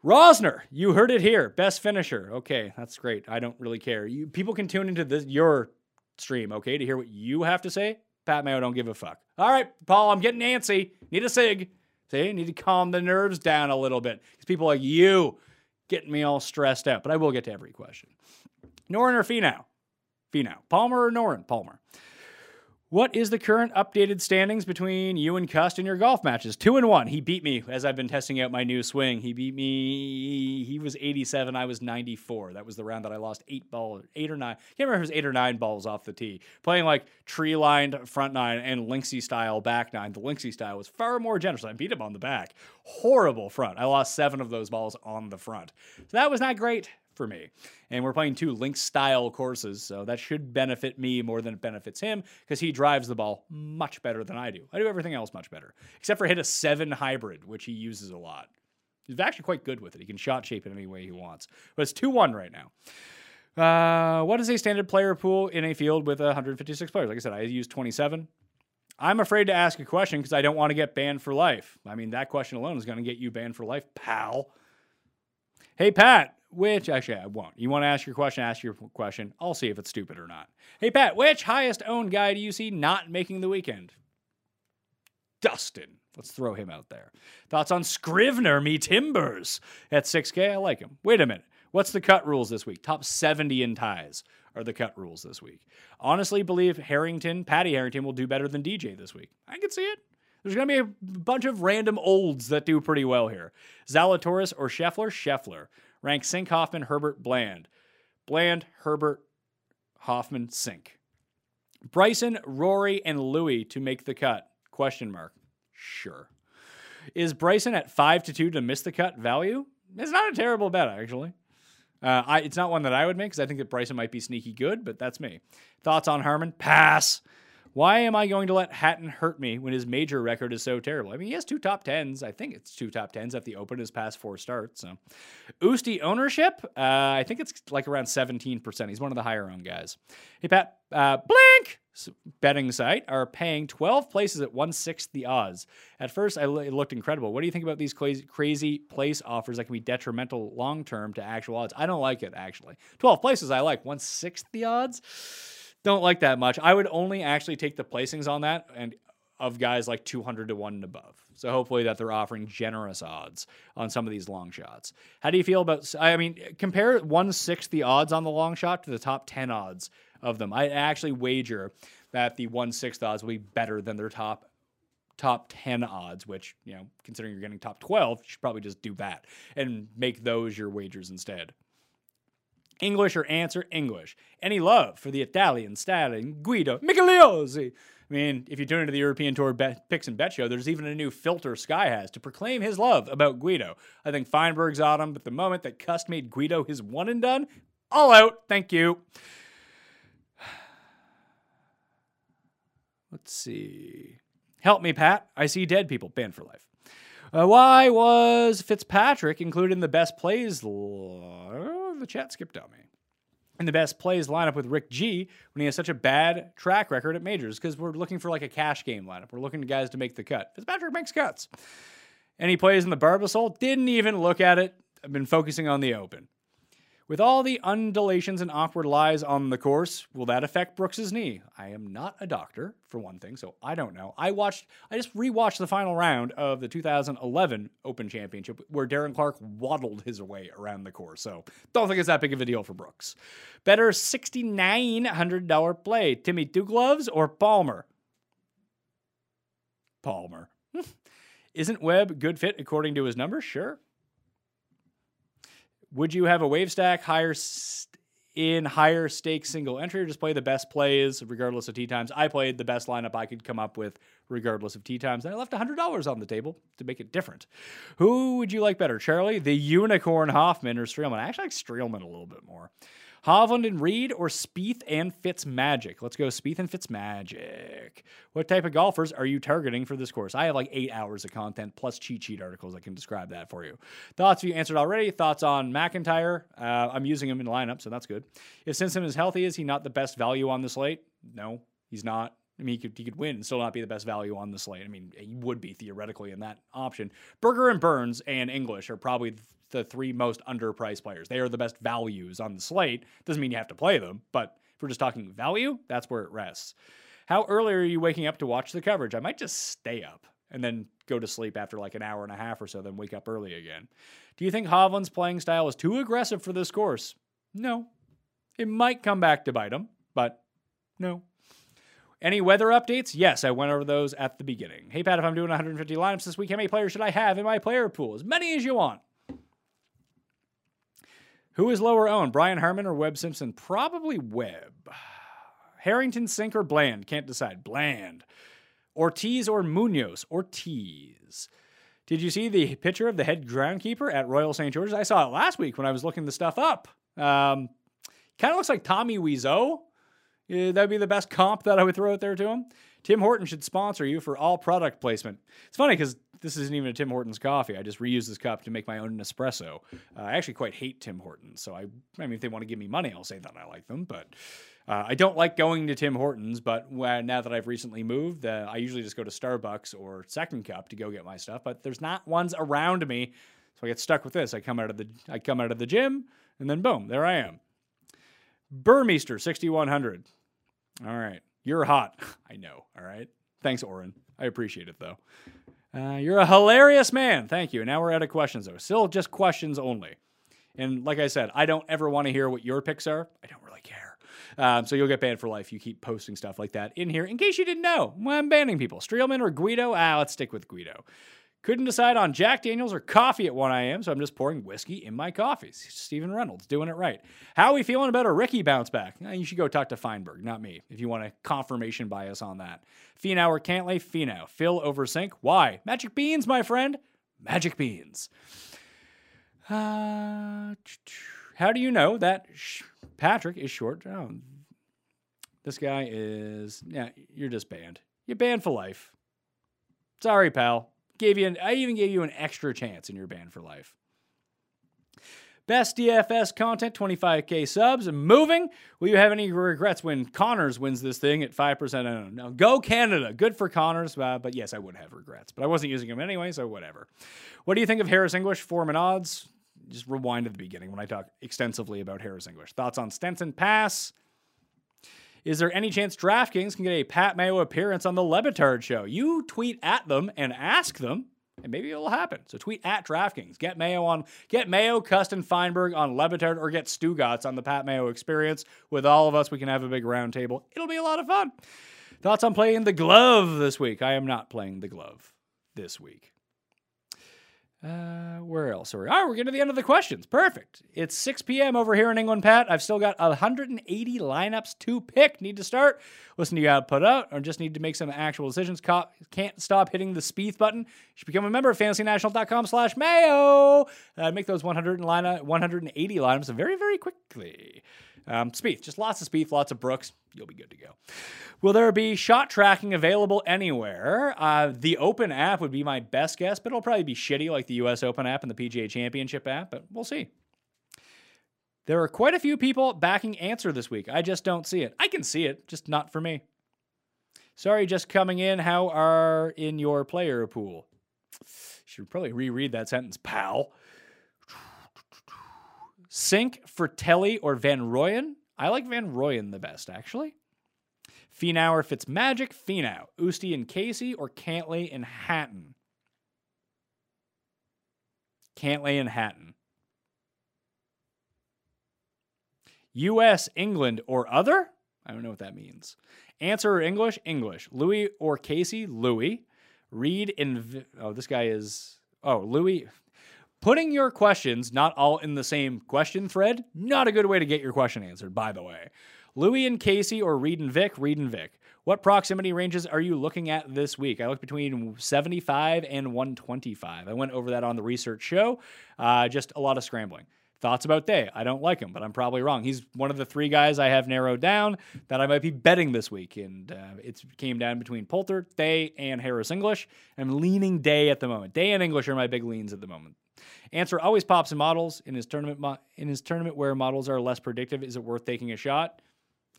Rosner, you heard it here. Best finisher. Okay, that's great. I don't really care. You people can tune into this your stream, okay, to hear what you have to say. Pat Mayo don't give a fuck. All right, Paul, I'm getting antsy. Need a sig. See, need to calm the nerves down a little bit. Because people like you getting me all stressed out. But I will get to every question. Noren or Finau? Finau. Palmer or Noren? Palmer. What is the current updated standings between you and Cust in your golf matches? Two and one. He beat me as I've been testing out my new swing. He beat me. He was 87. I was 94. That was the round that I lost eight balls, eight or nine. Can't remember if it was eight or nine balls off the tee. Playing like tree lined front nine and Linksy style back nine. The Linksy style was far more generous. I beat him on the back. Horrible front. I lost seven of those balls on the front. So that was not great for me. And we're playing two link style courses, so that should benefit me more than it benefits him because he drives the ball much better than I do. I do everything else much better, except for hit a seven hybrid, which he uses a lot. He's actually quite good with it. He can shot shape it any way he wants. But it's 2 1 right now. Uh, what is a standard player pool in a field with 156 players? Like I said, I use 27. I'm afraid to ask a question because I don't want to get banned for life. I mean, that question alone is going to get you banned for life, pal. Hey, Pat, which actually I won't. You want to ask your question, ask your question. I'll see if it's stupid or not. Hey, Pat, which highest owned guy do you see not making the weekend? Dustin. Let's throw him out there. Thoughts on Scrivener, me Timbers at 6K? I like him. Wait a minute. What's the cut rules this week? Top 70 in ties are the cut rules this week. Honestly, believe Harrington, Patty Harrington, will do better than DJ this week. I can see it. There's going to be a bunch of random olds that do pretty well here. Zalatoris or Scheffler? Scheffler. Rank Cink, Hoffman, Herbert, Bland. Bland, Herbert, Hoffman, Cink. Bryson, Rory, and Louis to make the cut? Question mark. Sure. Is Bryson at five to two to miss the cut value? It's not a terrible bet actually. Uh, I, it's not one that I would make because I think that Bryson might be sneaky good, but that's me. Thoughts on Harmon? Pass. Why am I going to let Hatton hurt me when his major record is so terrible? I mean, he has two top tens. I think it's two top tens at the Open his past four starts. So, Usti ownership, uh, I think it's like around 17%. He's one of the higher owned guys. Hey, Pat, uh, Blink betting site are paying 12 places at one sixth the odds. At first, I, it looked incredible. What do you think about these crazy, crazy place offers that can be detrimental long term to actual odds? I don't like it, actually. 12 places I like. One sixth the odds? Don't like that much. I would only actually take the placings on that and of guys like 200 to 1 and above. So hopefully that they're offering generous odds on some of these long shots. How do you feel about I mean compare 1/6 the odds on the long shot to the top 10 odds of them. I actually wager that the 1/6 odds will be better than their top top 10 odds, which, you know, considering you're getting top 12, you should probably just do that and make those your wagers instead. English or Ancer English. Any love for the Italian stallion Guido Migliozzi? I mean, if you tune into the European Tour bet, Picks and Bet show, there's even a new filter Sky has to proclaim his love about Guido. I think Feinberg's him, but the moment that Cust made Guido his one and done, all out. Thank you. Let's see. Help me, Pat. I see dead people banned for life. Uh, why was Fitzpatrick included in the best plays? L- the chat skipped on me. And the best plays lineup with Rick G when he has such a bad track record at majors because we're looking for like a cash game lineup. We're looking to guys to make the cut. Fitzpatrick makes cuts. And he plays in the Barbasol. Didn't even look at it. I've been focusing on the Open. With all the undulations and awkward lies on the course, will that affect Brooks's knee? I am not a doctor, for one thing, so I don't know. I watched, I just rewatched the final round of the 2011 Open Championship where Darren Clarke waddled his way around the course, so don't think it's that big of a deal for Brooks. Better $6,900 play, Timmy Two Gloves or Palmer? Palmer. Isn't Webb good fit according to his numbers? Sure. Would you have a wave stack higher st- in higher stake single entry or just play the best plays regardless of tee times? I played the best lineup I could come up with regardless of tee times, and I left $100 on the table to make it different. Who would you like better, Charlie, the Unicorn Hoffman, or Streelman? I actually like Streelman a little bit more. Hovland and Reed or Spieth and Fitzmagic? Let's go Spieth and Fitzmagic. What type of golfers are you targeting for this course? I have like eight hours of content plus cheat sheet articles. I can describe that for you. Thoughts you answered already. Thoughts on MacIntyre? Uh, I'm using him in lineup, so that's good. If Simpson is healthy, is he not the best value on the slate? No, he's not. I mean, he could, he could win and still not be the best value on the slate. I mean, he would be theoretically in that option. Berger and Burns and English are probably the three most underpriced players. They are the best values on the slate. Doesn't mean you have to play them, but if we're just talking value, that's where it rests. How early are you waking up to watch the coverage? I might just stay up and then go to sleep after like an hour and a half or so, then wake up early again. Do you think Hovland's playing style is too aggressive for this course? No. It might come back to bite him, but no. Any weather updates? Yes, I went over those at the beginning. Hey, Pat, if I'm doing 150 lineups this week, how many players should I have in my player pool? As many as you want. Who is lower owned, Brian Harman or Webb Simpson? Probably Webb. Harrington, Cink, or Bland? Can't decide. Bland. Ortiz or Munoz? Ortiz. Did you see the picture of the head groundkeeper at Royal St. George's? I saw it last week when I was looking the stuff up. Um, kind of looks like Tommy Wiseau. Yeah, that'd be the best comp that I would throw out there to him. Tim Horton should sponsor you for all product placement. It's funny because this isn't even a Tim Hortons coffee. I just reuse this cup to make my own Nespresso. Uh, I actually quite hate Tim Hortons, so I, I mean, if they want to give me money, I'll say that I like them. But uh, I don't like going to Tim Hortons. But when, now that I've recently moved, uh, I usually just go to Starbucks or Second Cup to go get my stuff. But there's not ones around me, so I get stuck with this. I come out of the I come out of the gym, and then boom, there I am. Burmester 6100. All right. You're hot. I know. All right. Thanks, Oren. I appreciate it, though. Uh, you're a hilarious man. Thank you. Now we're out of questions, though. Still just questions only. And like I said, I don't ever want to hear what your picks are. I don't really care. Um, so you'll get banned for life. You keep posting stuff like that in here. In case you didn't know, well, I'm banning people. Streelman or Guido? Ah, let's stick with Guido. Couldn't decide on Jack Daniels or coffee at 1 a.m., so I'm just pouring whiskey in my coffees. Stephen Reynolds doing it right. How are we feeling about a Ricky bounce back? Eh, you should go talk to Feinberg, not me, if you want a confirmation bias on that. Finau or Cantlay? Finau. Phil over Cink? Why? Magic beans, my friend. Magic beans. Uh, how do you know that sh- Patrick is short? Oh, this guy is, yeah, you're just banned. You're banned for life. Sorry, pal. Gave you an, I even gave you an extra chance in your band for life. Best DFS content, 25k subs, and moving. Will you have any regrets when Conners wins this thing at 5%? I don't know. No, go Canada. Good for Conners, uh, but yes, I would have regrets. But I wasn't using him anyway, so whatever. What do you think of Harris English, form and odds? Just rewind to the beginning when I talk extensively about Harris English. Thoughts on Stenson Pass? Is there any chance DraftKings can get a Pat Mayo appearance on the Le Batard show? You tweet at them and ask them, and maybe it'll happen. So tweet at DraftKings. Get Mayo on, get Mayo, Custon Feinberg on Le Batard, or get Stugotz on the Pat Mayo experience. With all of us, we can have a big round table. It'll be a lot of fun. Thoughts on playing the glove this week? I am not playing the glove this week. Uh, where else are we? Right, we're getting to the end of the questions. Perfect. It's 6 p.m. over here in England, Pat. I've still got 180 lineups to pick. Need to start. Listen to you out put out, or just need to make some actual decisions. Can't stop hitting the Spieth button. You should become a member of fantasynational.com slash mayo. Uh, make those 100 line 180 lineups very, very quickly. Um, Spieth, just lots of Spieth, lots of Brooks. You'll be good to go. Will there be shot tracking available anywhere? Uh, the Open app would be my best guess, but it'll probably be shitty like the US Open app and the PGA Championship app, but we'll see. There are quite a few people backing Ancer this week. I just don't see it. I can see it, just not for me. Sorry, just coming in. How are in your player pool? Should probably reread that sentence, pal. Cink, Frittelli, or Van Rooyen? I like Van Rooyen the best, actually. Finau or Fitzmagic? Finau. Usti and Casey, or Cantlay and Hatton? Cantlay and Hatton. U.S., England, or other? I don't know what that means. Ancer English? English. Louis or Casey? Louis. Read and oh, this guy is. Oh, Louis. Putting your questions not all in the same question thread, not a good way to get your question answered, by the way. Louis and Casey or Reed and Vic, Reed and Vic. What proximity ranges are you looking at this week? I looked between 75 and 125. I went over that on the research show. Uh, just a lot of scrambling. Thoughts about Day? I don't like him, but I'm probably wrong. He's one of the three guys I have narrowed down that I might be betting this week, and uh, it came down between Poulter, Day, and Harris English. I'm leaning Day at the moment. Day and English are my big leans at the moment. Ancer always pops in models in his tournament. Mo- in his tournament where models are less predictive, is it worth taking a shot?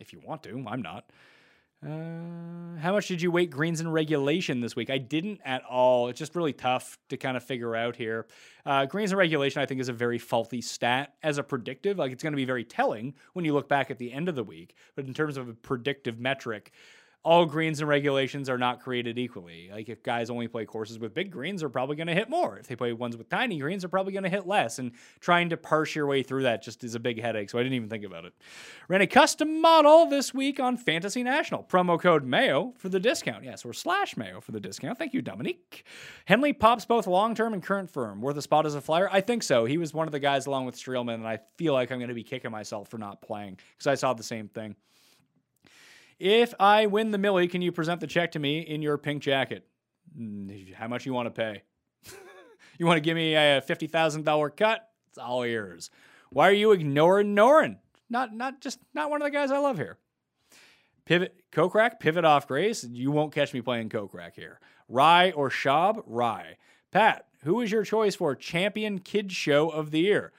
If you want to, I'm not. Uh, how much did you weight greens in regulation this week? I didn't at all. It's just really tough to kind of figure out here. Uh, greens in regulation, I think, is a very faulty stat as a predictive. Like it's going to be very telling when you look back at the end of the week. But in terms of a predictive metric, all greens and regulations are not created equally. Like if guys only play courses with big greens, they're probably going to hit more. If they play ones with tiny greens, they're probably going to hit less. And trying to parse your way through that just is a big headache. So I didn't even think about it. Ran a custom model this week on Fantasy National. Promo code Mayo for the discount. Yes, or slash Mayo for the discount. Thank you, Dominique. Henley pops both long term and current firm. Worth a spot as a flyer? I think so. He was one of the guys along with Streelman, and I feel like I'm going to be kicking myself for not playing because I saw the same thing. If I win the Milly, can you present the check to me in your pink jacket? Mm, How much you want to pay? you want to give me a fifty thousand dollar cut? It's all yours. Why are you ignoring Noren? Not not just not one of the guys I love here. Pivot Kokrak, pivot off Grace. You won't catch me playing Kokrak here. Rai or Shab? Rai. Pat, who is your choice for champion kids show of the year?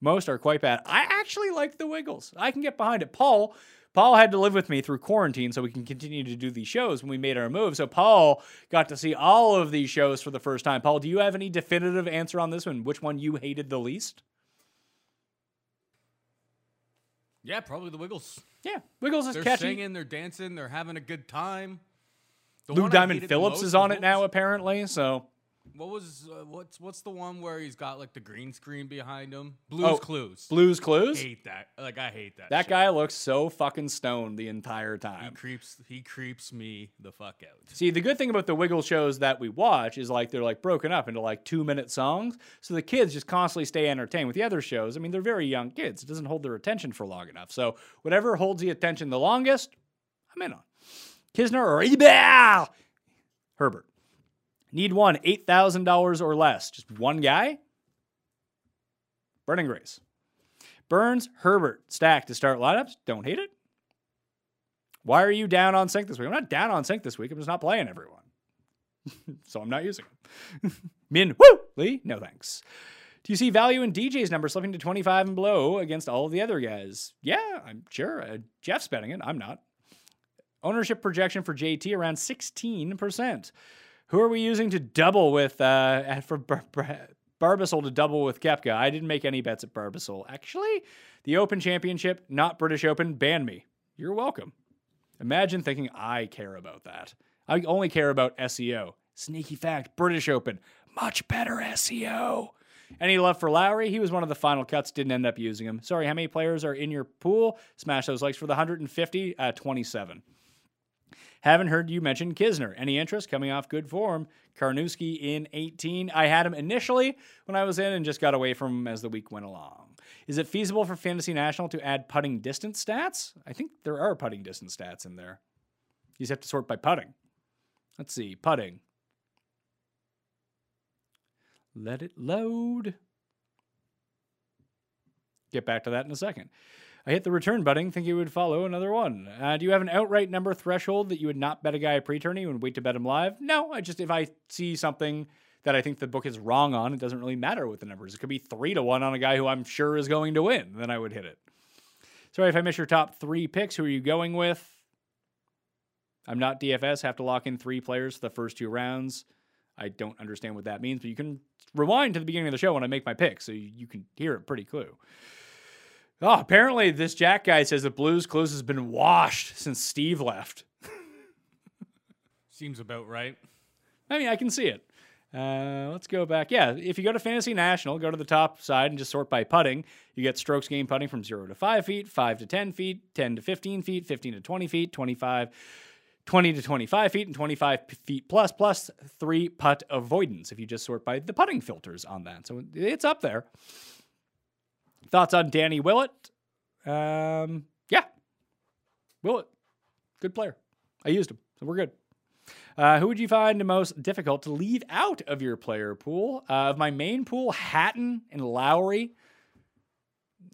Most are quite bad. I actually like the Wiggles. I can get behind it. Paul, Paul had to live with me through quarantine so we can continue to do these shows when we made our move. So Paul got to see all of these shows for the first time. Paul, do you have any definitive answer on this one? Which one you hated the least? Yeah, probably the Wiggles. Yeah, Wiggles is catching. They're catchy. singing, they're dancing, they're having a good time. The Lou Diamond Phillips is on it now, apparently. So What was uh, what's what's the one where he's got like the green screen behind him? Blues Oh, Clues. Blues Clues. I hate that. Like I hate that. That shit. guy looks so fucking stoned the entire time. he time. creeps he creeps me the fuck out. See, the good thing about the Wiggle shows that we watch is like they're like broken up into like two minute songs. So the kids just constantly stay entertained. With the other shows, I mean, they're very young kids. It doesn't hold their attention for long enough. So whatever holds the attention the longest, I'm in on. Kisner or Ebel? Herbert. Need one, $8,000 or less. Just one guy? Burning Grace. Burns, Herbert, stack to start lineups. Don't hate it. Why are you down on Cink this week? I'm not down on Cink this week. I'm just not playing everyone. so I'm not using them. Min, woo, Lee, no thanks. Do you see value in DJ's number slipping to 25 and below against all of the other guys? Yeah, I'm sure. Uh, Jeff's betting it. I'm not. Ownership projection for JT around 16%. Who are we using to double with uh, for Bar- Bar- Barbasol to double with Koepka? I didn't make any bets at Barbasol. Actually, the Open Championship, not British Open, ban me. You're welcome. Imagine thinking I care about that. I only care about SEO. Sneaky fact British Open, much better SEO. Any love for Lowry? He was one of the final cuts, didn't end up using him. Sorry, how many players are in your pool? Smash those likes for the 150, uh, 27. Haven't heard you mention Kisner. Any interest coming off good form? Carnoustie in 18. I had him initially when I was in and just got away from him as the week went along. Is it feasible for Fantasy National to add putting distance stats? I think there are putting distance stats in there. You just have to sort by putting. Let's see, putting. Let it load. Get back to that in a second. I hit the return button, thinking you would follow another one. Uh, do you have an outright number threshold that you would not bet a guy a pre-tourney and wait to bet him live? No, I just if I see something that I think the book is wrong on, it doesn't really matter with the numbers. It could be three to one on a guy who I'm sure is going to win, then I would hit it. Sorry if I miss your top three picks. Who are you going with? I'm not DFS. Have to lock in three players for the first two rounds. I don't understand what that means, but you can rewind to the beginning of the show when I make my pick, so you can hear it pretty clue. Oh, apparently this Jack guy says the Blues Clues has been washed since Steve left. Seems about right. I mean, I can see it. Uh, let's go back. Yeah, if you go to Fantasy National, go to the top side and just sort by putting. You get strokes gained putting from 0 to 5 feet, 5 to 10 feet, 10 to 15 feet, 15 to 20 feet, 25 20 to 25 feet and 25 feet plus, plus three putt avoidance if you just sort by the putting filters on that. So it's up there. Thoughts on Danny Willett? Um, yeah. Willett, good player. I used him, so we're good. Uh, who would you find the most difficult to leave out of your player pool? Uh, of my main pool, Hatton and Lowry.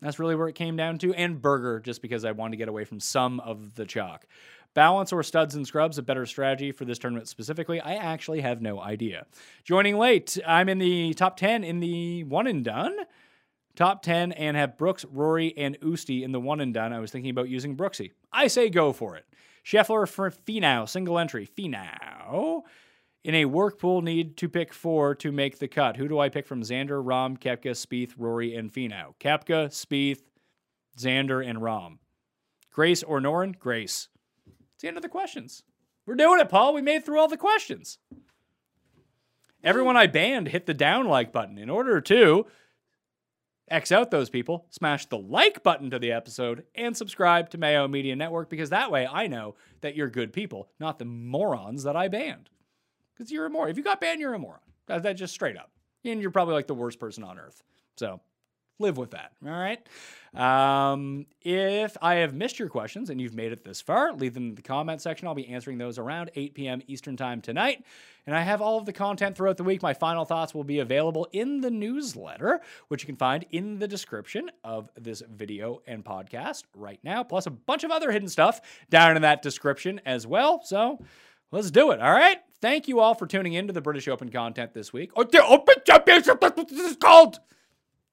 That's really where it came down to. And Berger, just because I wanted to get away from some of the chalk. Balance or studs and scrubs, a better strategy for this tournament specifically? I actually have no idea. Joining late, I'm in the top 10 in the one and done. Top 10 and have Brooks, Rory, and Usti in the one and done. I was thinking about using Brooksy. I say go for it. Scheffler for Finau, single entry. Finau. In a work pool, need to pick four to make the cut. Who do I pick from Xander, Rahm, Koepka, Spieth, Rory, and Finau? Koepka, Spieth, Xander, and Rahm. Grace or Noren? Grace. It's the end of the questions. We're doing it, Paul. We made through all the questions. Everyone I banned hit the down like button. In order to X out those people, smash the like button to the episode, and subscribe to Mayo Media Network because that way I know that you're good people, not the morons that I banned. Because you're a moron. If you got banned, you're a moron. That, that just straight up. And you're probably like the worst person on earth. So live with that. All right. Um, if I have missed your questions and you've made it this far, leave them in the comment section. I'll be answering those around 8 p.m. Eastern Time tonight. And I have all of the content throughout the week. My final thoughts will be available in the newsletter, which you can find in the description of this video and podcast right now, plus a bunch of other hidden stuff down in that description as well. So let's do it. All right. Thank you all for tuning in to the British Open content this week. Or the Open Championship, that's what this is called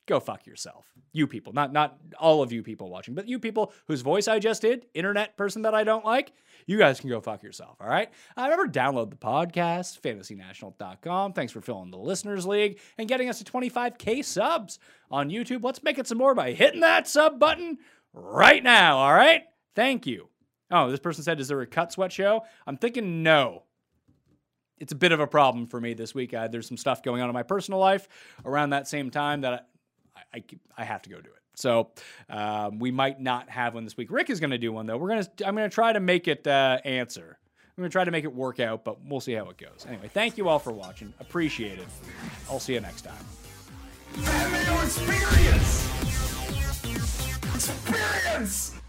go fuck yourself. You people, not not all of you people watching, but you people whose voice I just did, internet person that I don't like, you guys can go fuck yourself, all right? I remember download the podcast, fantasynational.com. Thanks for filling the listeners league and getting us to 25k subs on YouTube. Let's make it some more by hitting that sub button right now, all right? Thank you. Oh, this person said, is there a cut sweat show? I'm thinking no it's a bit of a problem for me this week. Uh, there's some stuff going on in my personal life around that same time that I, I have to go do it. So um, we might not have one this week. Rick is going to do one though. We're gonna I'm gonna try to make it uh, answer. I'm gonna try to make it work out, but we'll see how it goes. Anyway, thank you all for watching. Appreciate it. I'll see you next time. Experience! Experience!